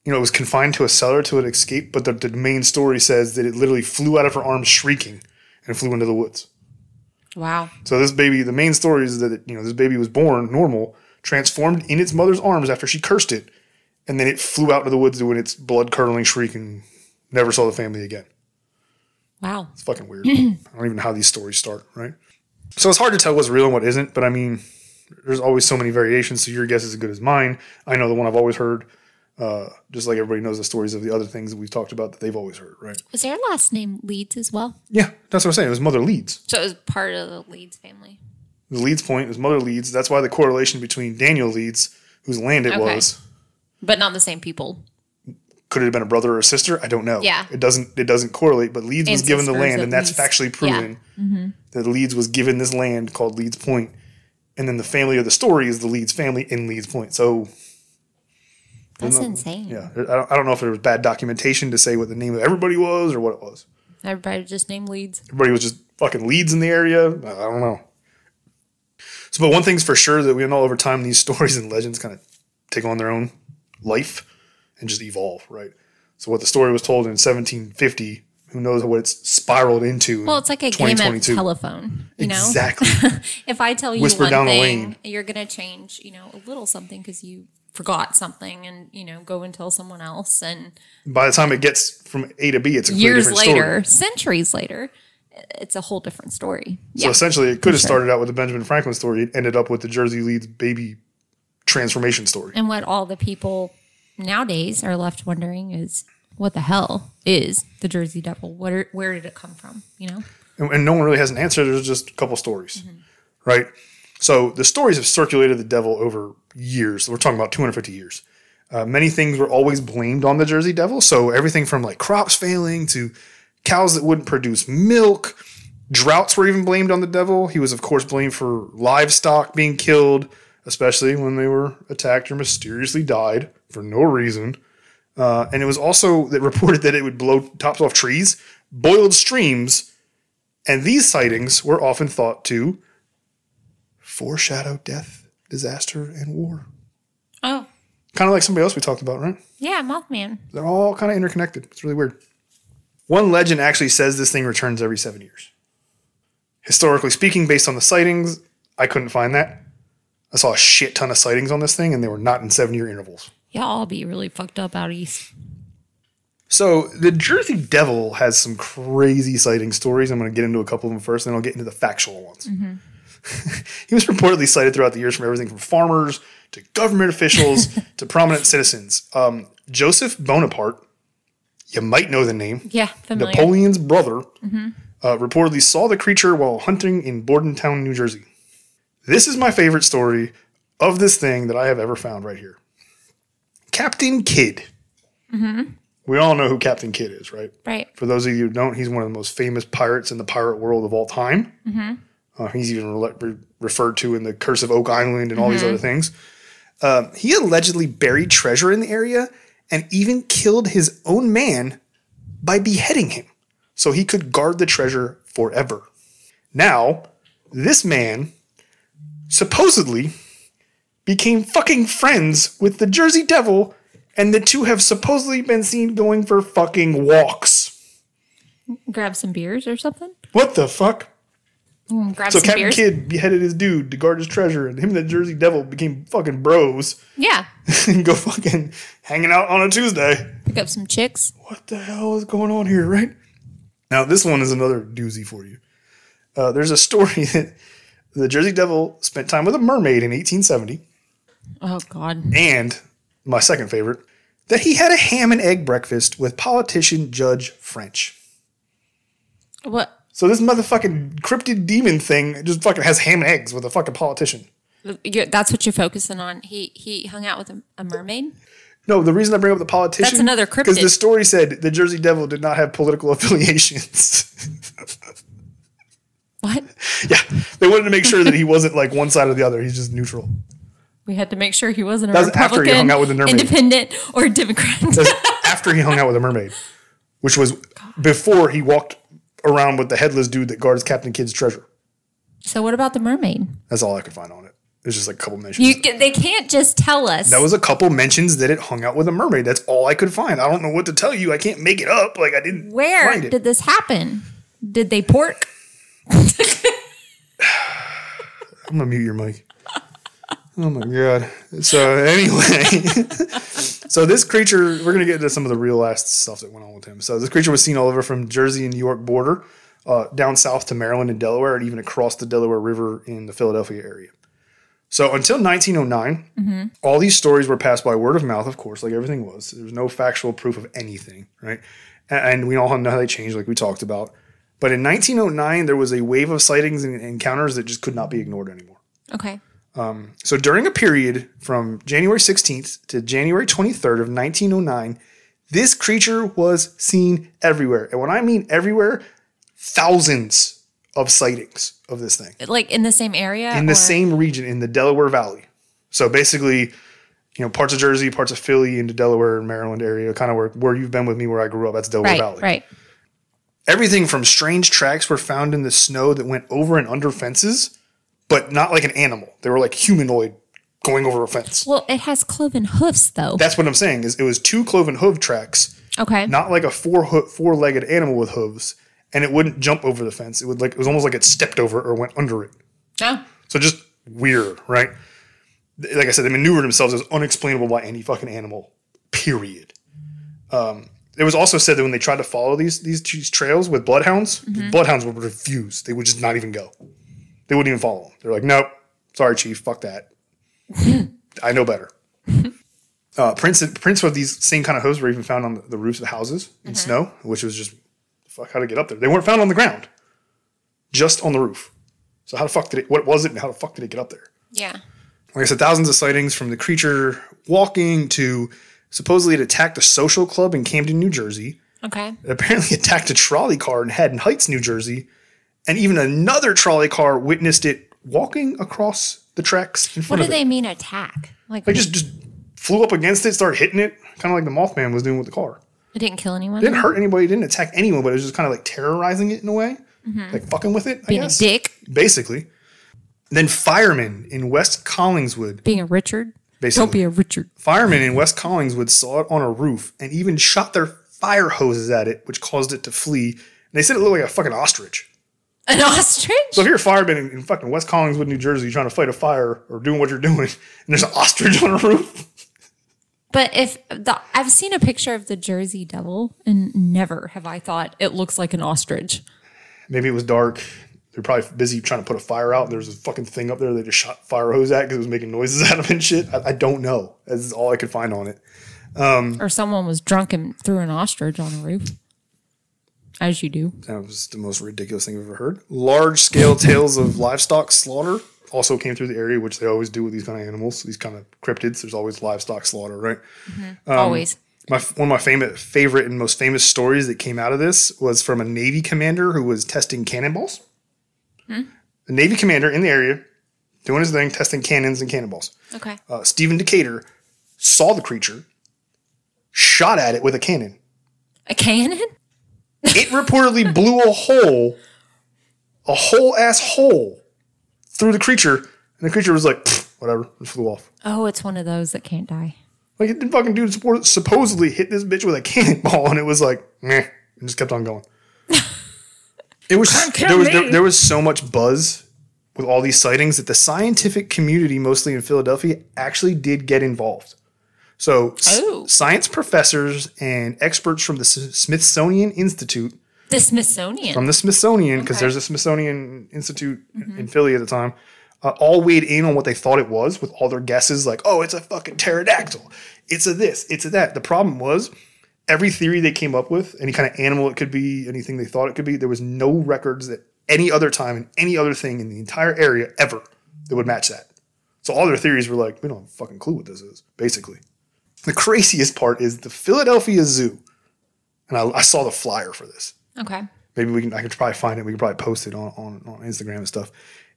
you know, it was confined to a cellar to it escaped, but the, the main story says that it literally flew out of her arms shrieking and flew into the woods. Wow. So this baby, the main story is that, you know, this baby was born normal, transformed in its mother's arms after she cursed it, and then it flew out into the woods doing its blood curdling shriek and never saw the family again. Wow. It's fucking weird. I don't even know how these stories start, right? So it's hard to tell what's real and what isn't, but I mean, there's always so many variations, so your guess is as good as mine. I know the one I've always heard, uh, just like everybody knows the stories of the other things that we've talked about that they've always heard, right? Was their last name Leeds as well? Yeah, that's what I'm saying. It was Mother Leeds. So it was part of the Leeds family. The Leeds point is Mother Leeds. That's why the correlation between Daniel Leeds, whose land it Okay. was, But not the same people. could it have been a brother or a sister? I don't know. Yeah. It doesn't it doesn't correlate, but Leeds was given the Ancestors, land, at and that's least. factually Yeah. Mm-hmm. proven that Leeds was given this land called Leeds Point. And then the family of the story is the Leeds family in Leeds Point. So That's insane. yeah, I don't, I don't know if there was bad documentation to say what the name of everybody was or what it was. Everybody just named Leeds. Everybody was just fucking Leeds in the area. I don't know. So, but one thing's for sure that we know over time these stories and legends kind of take on their own life and just evolve, right? So, what the story was told in 1750, who knows what it's spiraled into? Well, it's like a game of telephone. You know, Exactly. if I tell you Whisper one thing, you're gonna change, you know, a little something because you forgot something, and you know, go and tell someone else, and By the time it gets from A to B, it's a years later, story. centuries later, it's a whole different story. So Yeah, essentially, it could have sure. started out with the Benjamin Franklin story. It ended up with the Jersey Leeds baby transformation story. and what all the people nowadays are left wondering is, what the hell is the Jersey Devil? What are, where did it come from? You know, and, and no one really has an answer. There's just a couple stories, right? So the stories have circulated the devil over years. We're talking about 250 years. Uh, many things were always blamed on the Jersey Devil. So everything from like crops failing to cows that wouldn't produce milk, droughts were even blamed on the devil. He was, of course, blamed for livestock being killed, especially when they were attacked or mysteriously died for no reason. Uh, and it was also that reported that it would blow tops off trees, boiled streams, and these sightings were often thought to foreshadow death, disaster, and war. oh Kind of like somebody else we talked about, right? yeah, Mothman. They're all kind of interconnected. It's really weird. One legend actually says this thing returns every seven years. Historically speaking, based on the sightings, I couldn't find that. I saw a shit ton of sightings on this thing, and they were not in seven year intervals. Y'all all be really fucked up out east. So the Jersey Devil has some crazy sighting stories. I'm going to get into a couple of them first, and then I'll get into the factual ones. he was reportedly sighted throughout the years from everything from farmers to government officials to prominent citizens. Um, Joseph Bonaparte, you might know the name, Yeah, familiar. Napoleon's brother, uh, reportedly saw the creature while hunting in Bordentown, New Jersey. This is my favorite story of this thing that I have ever found right here. Captain Kidd. We all know who Captain Kidd is, right? right. For those of you who don't, he's one of the most famous pirates in the pirate world of all time. Uh, he's even re- re- referred to in the Curse of Oak Island and all these other things. Um, he allegedly buried treasure in the area and even killed his own man by beheading him so he could guard the treasure forever. Now, this man supposedly became fucking friends with the Jersey Devil, and the two have supposedly been seen going for fucking walks. Grab some beers or something. What the fuck? Mm, Grab So Captain beers. Kidd beheaded his dude to guard his treasure, and him and the Jersey Devil became fucking bros Yeah, and go fucking hanging out on a Tuesday. pick up some chicks. What the hell is going on here, right? Now, this one is another doozy for you. Uh, there's a story that the Jersey Devil spent time with a mermaid in 1870, Oh God. and my second favorite, that he had a ham and egg breakfast with politician Judge French. What? So this motherfucking cryptid demon thing just fucking has ham and eggs with a fucking politician. You're, that's what you're focusing on. He he hung out with a, a mermaid. No, the reason I bring up the politician That's another cryptid. because the story said the Jersey Devil did not have political affiliations. What? yeah, they wanted to make sure that he wasn't like one side or the other. He's just neutral. We had to make sure he wasn't a That was after he hung out with the mermaid. independent, or Democrat. After he hung out with a mermaid, which was before he walked around with the headless dude that guards Captain Kidd's treasure. so what about the mermaid? That's all I could find on it. There's just like a couple mentions. You they can't just tell us. that was a couple mentions that it hung out with a mermaid. That's all I could find. I don't know what to tell you. I can't make it up. Like I didn't. Where find it. did this happen? Did they pork? I'm gonna mute your mic. Oh my god. So anyway, so this creature, we're gonna get into some of the real last stuff that went on with him. So this creature was seen all over from Jersey and New York border, uh, down south to Maryland and Delaware, and even across the Delaware River in the Philadelphia area. So until 1909, all these stories were passed by word of mouth, of course, like everything was. There was no factual proof of anything, right? And, and we all know how they changed, like we talked about. But in 1909, there was a wave of sightings and encounters that just could not be ignored anymore. Okay. Um, so during a period from January 16th to January 23rd of 1909, this creature was seen everywhere. And when I mean everywhere, thousands of sightings of this thing Like in the same area? in the or- same region in the Delaware Valley. So basically, you know, parts of Jersey, parts of Philly, into Delaware and Maryland area, kind of where, where you've been with me, where I grew up. That's Delaware Right, Valley. right. Everything from strange tracks were found in the snow that went over and under fences, but not like an animal. They were like humanoid going over a fence. Well, it has cloven hoofs, though. That's what I'm saying. Is it was two cloven hoof tracks, okay. not like a four hoo- four legged animal with hooves, and it wouldn't jump over the fence. It would like it was almost like it stepped over or went under it. Oh. So just weird, right? Like I said, they maneuvered themselves as unexplainable by any fucking animal. Period. Um, it was also said that when they tried to follow these these, these trails with bloodhounds, the bloodhounds would refuse. They would just not even go. They wouldn't even follow them. They're like, nope, sorry, chief, fuck that. I know better. Uh, prints prints of these same kind of hooves were even found on the, the roofs of houses in snow, which was just fuck how to get up there. They weren't found on the ground, just on the roof. So how the fuck did it? What was it? And how the fuck did it get up there? Yeah. Like I said, thousands of sightings from the creature walking to supposedly it attacked a social club in Camden, New Jersey. Okay. It apparently attacked a trolley car in Head Haddon Heights, New Jersey, and even another trolley car witnessed it walking across the tracks in What do of they it. mean attack? Like, They just just flew up against it, started hitting it, kind of like the Mothman was doing with the car. it didn't kill anyone? It didn't hurt anybody, it didn't attack anyone, but it was just kind of like terrorizing it in a way, mm-hmm. like fucking with it. I Being a guess. dick? basically. Then firemen in West Collingswood, Being a Richard? basically, Don't be a Richard. firemen in West Collingswood saw it on a roof and even shot their fire hoses at it, which caused it to flee. And they said it looked like a fucking ostrich. An ostrich? So if you're a fireman in, in fucking West Collingswood, New Jersey, trying to fight a fire or doing what you're doing, and there's an ostrich on a roof, But if the, I've seen a picture of the Jersey Devil, and never have I thought it looks like an ostrich. maybe it was dark. They're probably busy trying to put a fire out. There's a fucking thing up there they just shot fire hose at because it was making noises out of it and shit. I, I don't know. That's all I could find on it. Um, or someone was drunk and threw an ostrich on a roof. As you do. That was the most ridiculous thing I've ever heard. Large scale tales of livestock slaughter also came through the area, which they always do with these kind of animals, these kind of cryptids. There's always livestock slaughter, right? Mm-hmm. Um, always. My, one of my famous, favorite and most famous stories that came out of this was from a Navy commander who was testing cannonballs. Hmm? A Navy commander in the area doing his thing, testing cannons and cannonballs. Okay. Uh, Stephen Decatur saw the creature, shot at it with a cannon. A cannon? It reportedly blew a hole, a whole ass hole through the creature, and the creature was like, whatever, and flew off. Oh, it's one of those that can't die. Like it didn't fucking dude support- supposedly hit this bitch with a cannonball, and it was like, meh, and just kept on going. It was there was there, there was so much buzz with all these sightings that the scientific community, mostly in Philadelphia, actually did get involved. So, Oh. science professors and experts from the S- Smithsonian Institute The Smithsonian. from the Smithsonian because Okay. there's a Smithsonian Institute in Philly at the time. Uh, all weighed in on what they thought it was with all their guesses, like, oh, it's a fucking pterodactyl, it's a this, it's a that. The problem was every theory they came up with, any kind of animal it could be, anything they thought it could be, there was no records that any other time and any other thing in the entire area ever that would match that. So all their theories were like, we don't have a fucking clue what this is, basically. The craziest part is the Philadelphia Zoo, and I, I saw the flyer for this okay. maybe we can I could probably find it. We could probably post it on, on, on Instagram and stuff.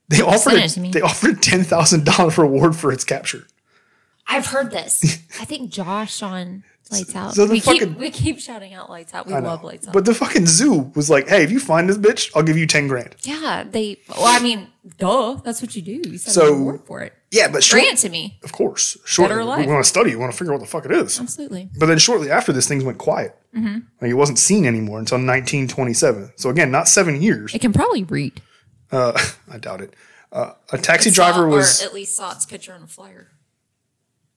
They offered it to me. a, they offered ten thousand dollar reward for its capture. I've heard this. I think Josh on Lights Out. so the we fucking- keep we keep shouting out Lights Out. We love Lights Out. But the fucking zoo was like, hey, if you find this bitch, I'll give you ten grand. yeah, they. Well, I mean, duh. That's what you do. You said So- a reward for it. Yeah, but short, Grant it to me. of course, short, Dead or we want to study. We want to figure out what the fuck it is. Absolutely. But then shortly after this, things went quiet. Mm-hmm. Like it wasn't seen anymore until 1927. So again, not seven years. It can probably read. Uh, I doubt it. Uh, a taxi Saw- driver was. or at least saw its picture on a flyer.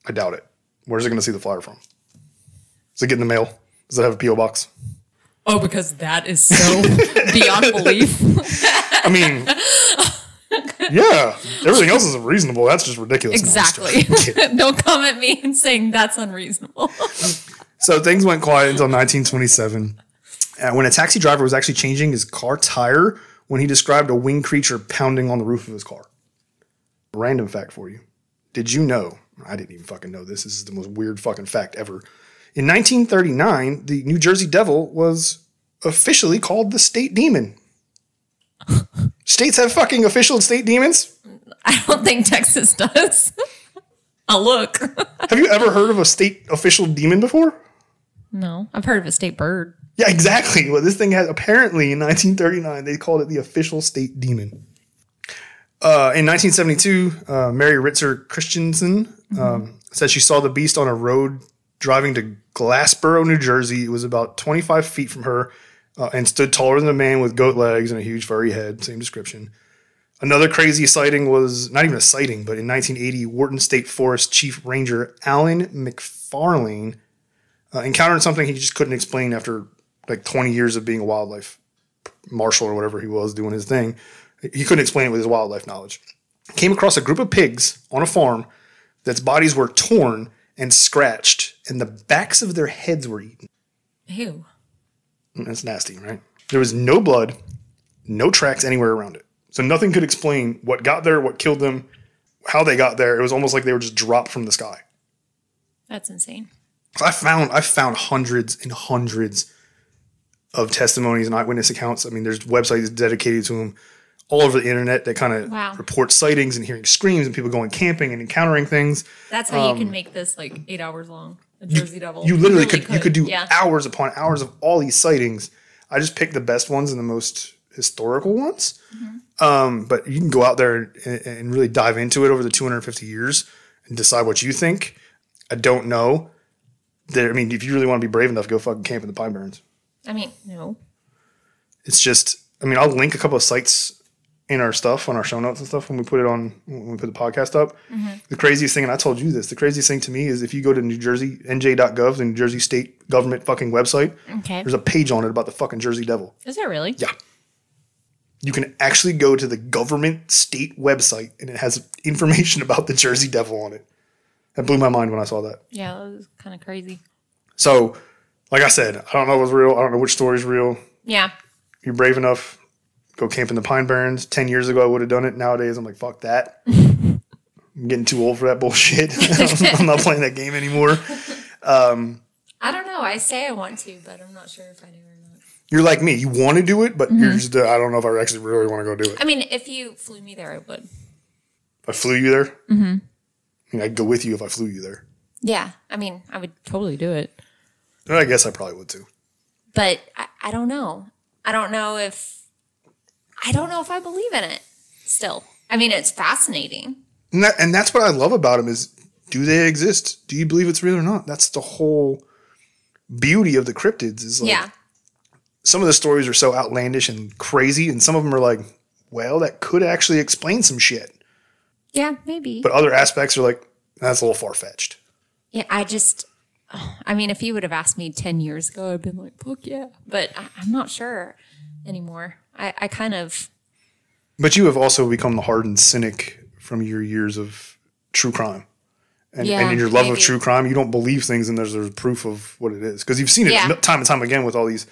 I doubt it. Where's it going to see the flyer from? Does it get in the mail? Does it have a PO box? Oh, because that is so beyond belief. I mean, yeah, everything else is reasonable. That's just ridiculous. No, I'm just exactly. Don't come at me and saying that's unreasonable. so things went quiet until 1927, uh, when a taxi driver was actually changing his car tire when he described a winged creature pounding on the roof of his car. Random fact for you. Did you know? I didn't even fucking know this. This is the most weird fucking fact ever. In 1939, the New Jersey Devil was officially called the state demon. States have fucking official state demons? I don't think Texas does. I'll look. Have you ever heard of a state official demon before? no, I've heard of a state bird. Yeah, exactly. Well, this thing has apparently in 1939 they called it the official state demon. Uh, in 1972, uh, Mary Ritzer Christensen um, said she saw the beast on a road driving to Glassboro, New Jersey. It was about 25 feet from her uh, and stood taller than a man with goat legs and a huge furry head. Same description. Another crazy sighting was not even a sighting, but in 1980, Wharton State Forest Chief Ranger Alan McFarlane uh, encountered something he just couldn't explain after like 20 years of being a wildlife marshal or whatever he was doing his thing. He couldn't explain it with his wildlife knowledge. Came across a group of pigs on a farm that's bodies were torn and scratched, and the backs of their heads were eaten. Ew. That's nasty, right? There was no blood, no tracks anywhere around it. So nothing could explain what got there, what killed them, how they got there. It was almost like they were just dropped from the sky. That's insane. I found I found hundreds and hundreds of testimonies and eyewitness accounts. I mean, there's websites dedicated to them all over the internet that kind of Wow. report sightings and hearing screams and people going camping and encountering things. That's how you can um, make this like eight hours long. A Jersey Devil. You literally really could, you could do Yeah. hours upon hours of all these sightings. I just picked the best ones and the most historical ones. Mm-hmm. Um, but you can go out there and, and really dive into it over the 250 years and decide what you think. I don't know. There, I mean, if you really want to be brave enough, go fucking camp in the Pine Barrens. I mean, no. It's just, I mean, I'll link a couple of sites in our stuff on our show notes and stuff when we put it on when we put the podcast up. Mm-hmm. The craziest thing, and I told you this, the craziest thing to me is if you go to New Jersey NJ.gov, the New Jersey State Government fucking website, Okay. there's a page on it about the fucking Jersey Devil. Is there really? Yeah. You can actually go to the government state website and it has information about the Jersey Devil on it. That blew my mind when I saw that. Yeah, that was kind of crazy. So, like I said, I don't know if what's real. I don't know which story's real. Yeah. You're brave enough, go camp in the Pine Barrens. 10 years ago, I would have done it. Nowadays, I'm like, fuck that. I'm getting too old for that bullshit. I'm not playing that game anymore. I don't know. I say I want to, but I'm not sure if I do or not. You're like me. You want to do it, but you're just, uh, I don't know if I actually really want to go do it. I mean, if you flew me there, I would. If I flew you there, mm-hmm. I mean, I'd go with you if I flew you there. Yeah. I mean, I would totally do it. I guess I probably would too. But I, I don't know. I don't know if I don't know if I believe in it still. I mean, it's fascinating. And that and that's what I love about them is do they exist? Do you believe it's real or not? That's the whole beauty of the cryptids is like yeah. some of the stories are so outlandish and crazy and some of them are like, well, that could actually explain some shit. Yeah, maybe. But other aspects are like, that's a little far fetched. yeah, I just I mean, if you would have asked me 10 years ago, I'd been like, fuck yeah. But I, I'm not sure anymore. I, I kind of, But you have also become the hardened cynic from your years of true crime. And, Yeah, and in your love of true crime, you don't believe things and there's, there's proof of what it is. Because you've seen it Yeah. time and time again with all these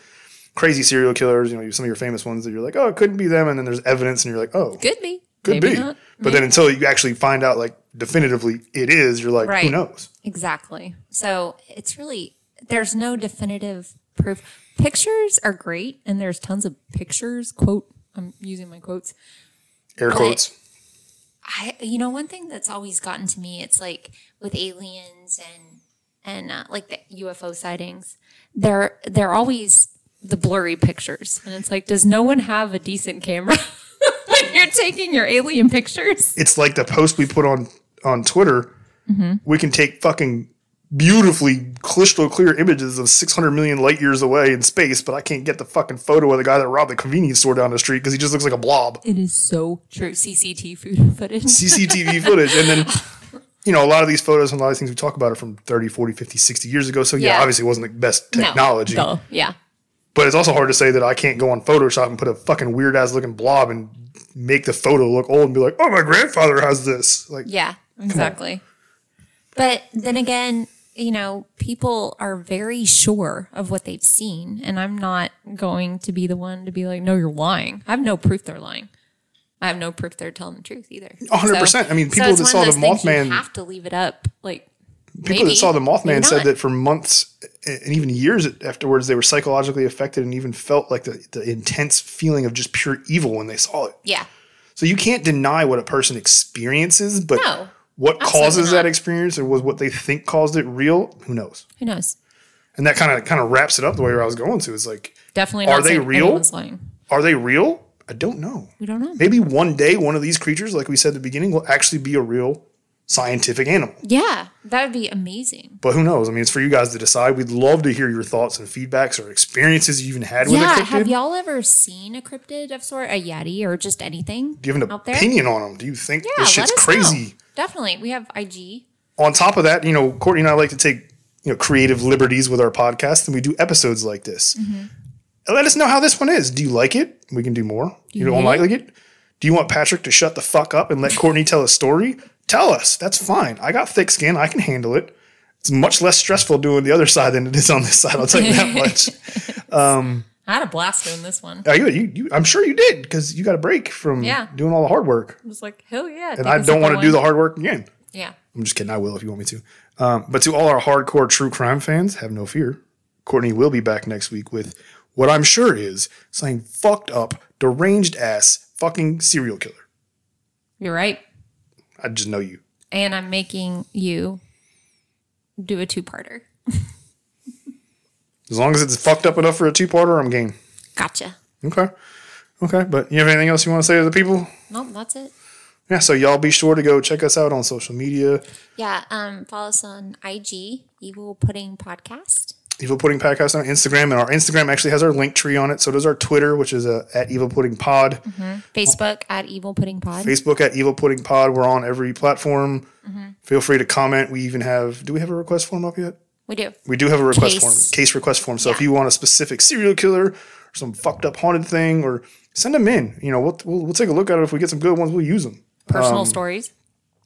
crazy serial killers, you know, some of your famous ones that you're like, oh, it couldn't be them. And then there's evidence and you're like, oh, could be. could maybe be. not. But then until you actually find out like definitively it is, you're like, who knows? Exactly. So it's really, there's no definitive proof. Pictures are great, and there's tons of pictures. Quote, I'm using my quotes. Air quotes. I, you know, one thing that's always gotten to me, it's like with aliens and and uh, like the UFO sightings, they're they're always the blurry pictures, and it's like, does no one have a decent camera when you're taking your alien pictures? It's like the post we put on on Twitter. Mm-hmm. We can take fucking beautifully crystal clear images of 600 million light years away in space, but I can't get the fucking photo of the guy that robbed the convenience store down the street because he just looks like a blob. It is so true. CCTV footage. CCTV footage. And then, you know, a lot of these photos and a lot of these things we talk about are from 30, 40, 50, 60 years ago. So, yeah, Yeah. obviously it wasn't the best technology. No, duh. Yeah. But it's also hard to say that I can't go on Photoshop and put a fucking weird ass looking blob and make the photo look old and be like, oh, my grandfather has this. Like, Yeah, exactly. But then again, you know, people are very sure of what they've seen, and I'm not going to be the one to be like, "No, you're lying." I have no proof they're lying. I have no proof they're telling the truth either. A hundred percent. I mean, people it's that saw the Mothman- have to leave it up. Like people maybe, that saw the Mothman said that for months and even years afterwards, they were psychologically affected and even felt like the, the intense feeling of just pure evil when they saw it. Yeah, So you can't deny what a person experiences, but No, what absolutely causes that experience or was what they think caused it real? Who knows? who knows? And that kind of kind of wraps it up the way I was going to. It's like, Definitely. Are they real? lying. are they real? I don't know. We don't know. Maybe one day one of these creatures, like we said at the beginning, will actually be a real scientific animal. Yeah, that would be amazing. But who knows? I mean, it's for you guys to decide. We'd love to hear your thoughts and feedbacks or experiences you even had with a Yeah, cryptid. have y'all ever seen a cryptid of sort, a yeti, or just anything? Do you have an out there? opinion on them? Do you think Yeah, this shit's crazy? know. Definitely, we have IG. On top of that, you know, Courtney and I like to take you know creative liberties with our podcast, and we do episodes like this. Mm-hmm. Let us know how this one is. Do you like it? We can do more. You don't like it? Do you want Patrick to shut the fuck up and let Courtney tell a story? Tell us. That's fine. I got thick skin. I can handle it. It's much less stressful doing the other side than it is on this side. I'll tell you that much. I had a blast doing this one. Oh, you, you, you, I'm sure you did because you got a break from Yeah. doing all the hard work. I was like, hell yeah. And I don't want to do the hard work again. Yeah. I'm just kidding. I will if you want me to. Um, but to all our hardcore true crime fans, have no fear. Courtney will be back next week with what I'm sure is something fucked up, deranged ass fucking serial killer. You're right. I just know you. And I'm making you do a two parter. As long as it's fucked up enough for a two parter, I'm game. Gotcha. Okay. Okay. But you have anything else you want to say to the people? Nope, that's it. Yeah. So y'all be sure to go check us out on social media. Yeah. Um, follow us on IG, Evil Pudding Podcast. Evil Pudding Podcast on Instagram, and our Instagram actually has our link tree on it. So does our Twitter, which is uh, at Evil Pudding Pod. Facebook at Evil Pudding Pod. Facebook at Evil Pudding Pod. We're on every platform. Feel free to comment. We even have. Do we have a request form up yet? We do. We do have a request Case. form, case request form. So if you want a specific serial killer or some fucked up haunted thing, or send them in. You know, we'll we'll, we'll take a look at it. If we get some good ones, we'll use them. Personal Um, stories.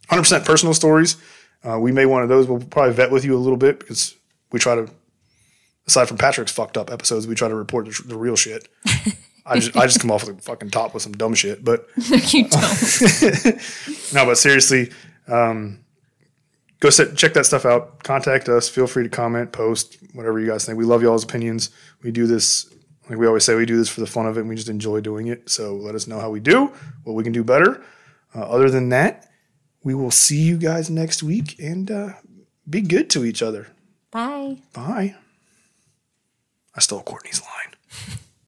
Hundred percent personal stories. Uh, we may want one of those. We'll probably vet with you a little bit because we try to. Aside from Patrick's fucked up episodes, we try to report the, the real shit. I just I just come off the fucking top with some dumb shit, but you don't. no, but seriously, um, go set, check that stuff out. Contact us. Feel free to comment, post, whatever you guys think. We love y'all's opinions. We do this, like we always say, we do this for the fun of it. and We just enjoy doing it. So let us know how we do, what we can do better. Uh, other than that, we will see you guys next week and uh, be good to each other. Bye. Bye. I stole Courtney's line.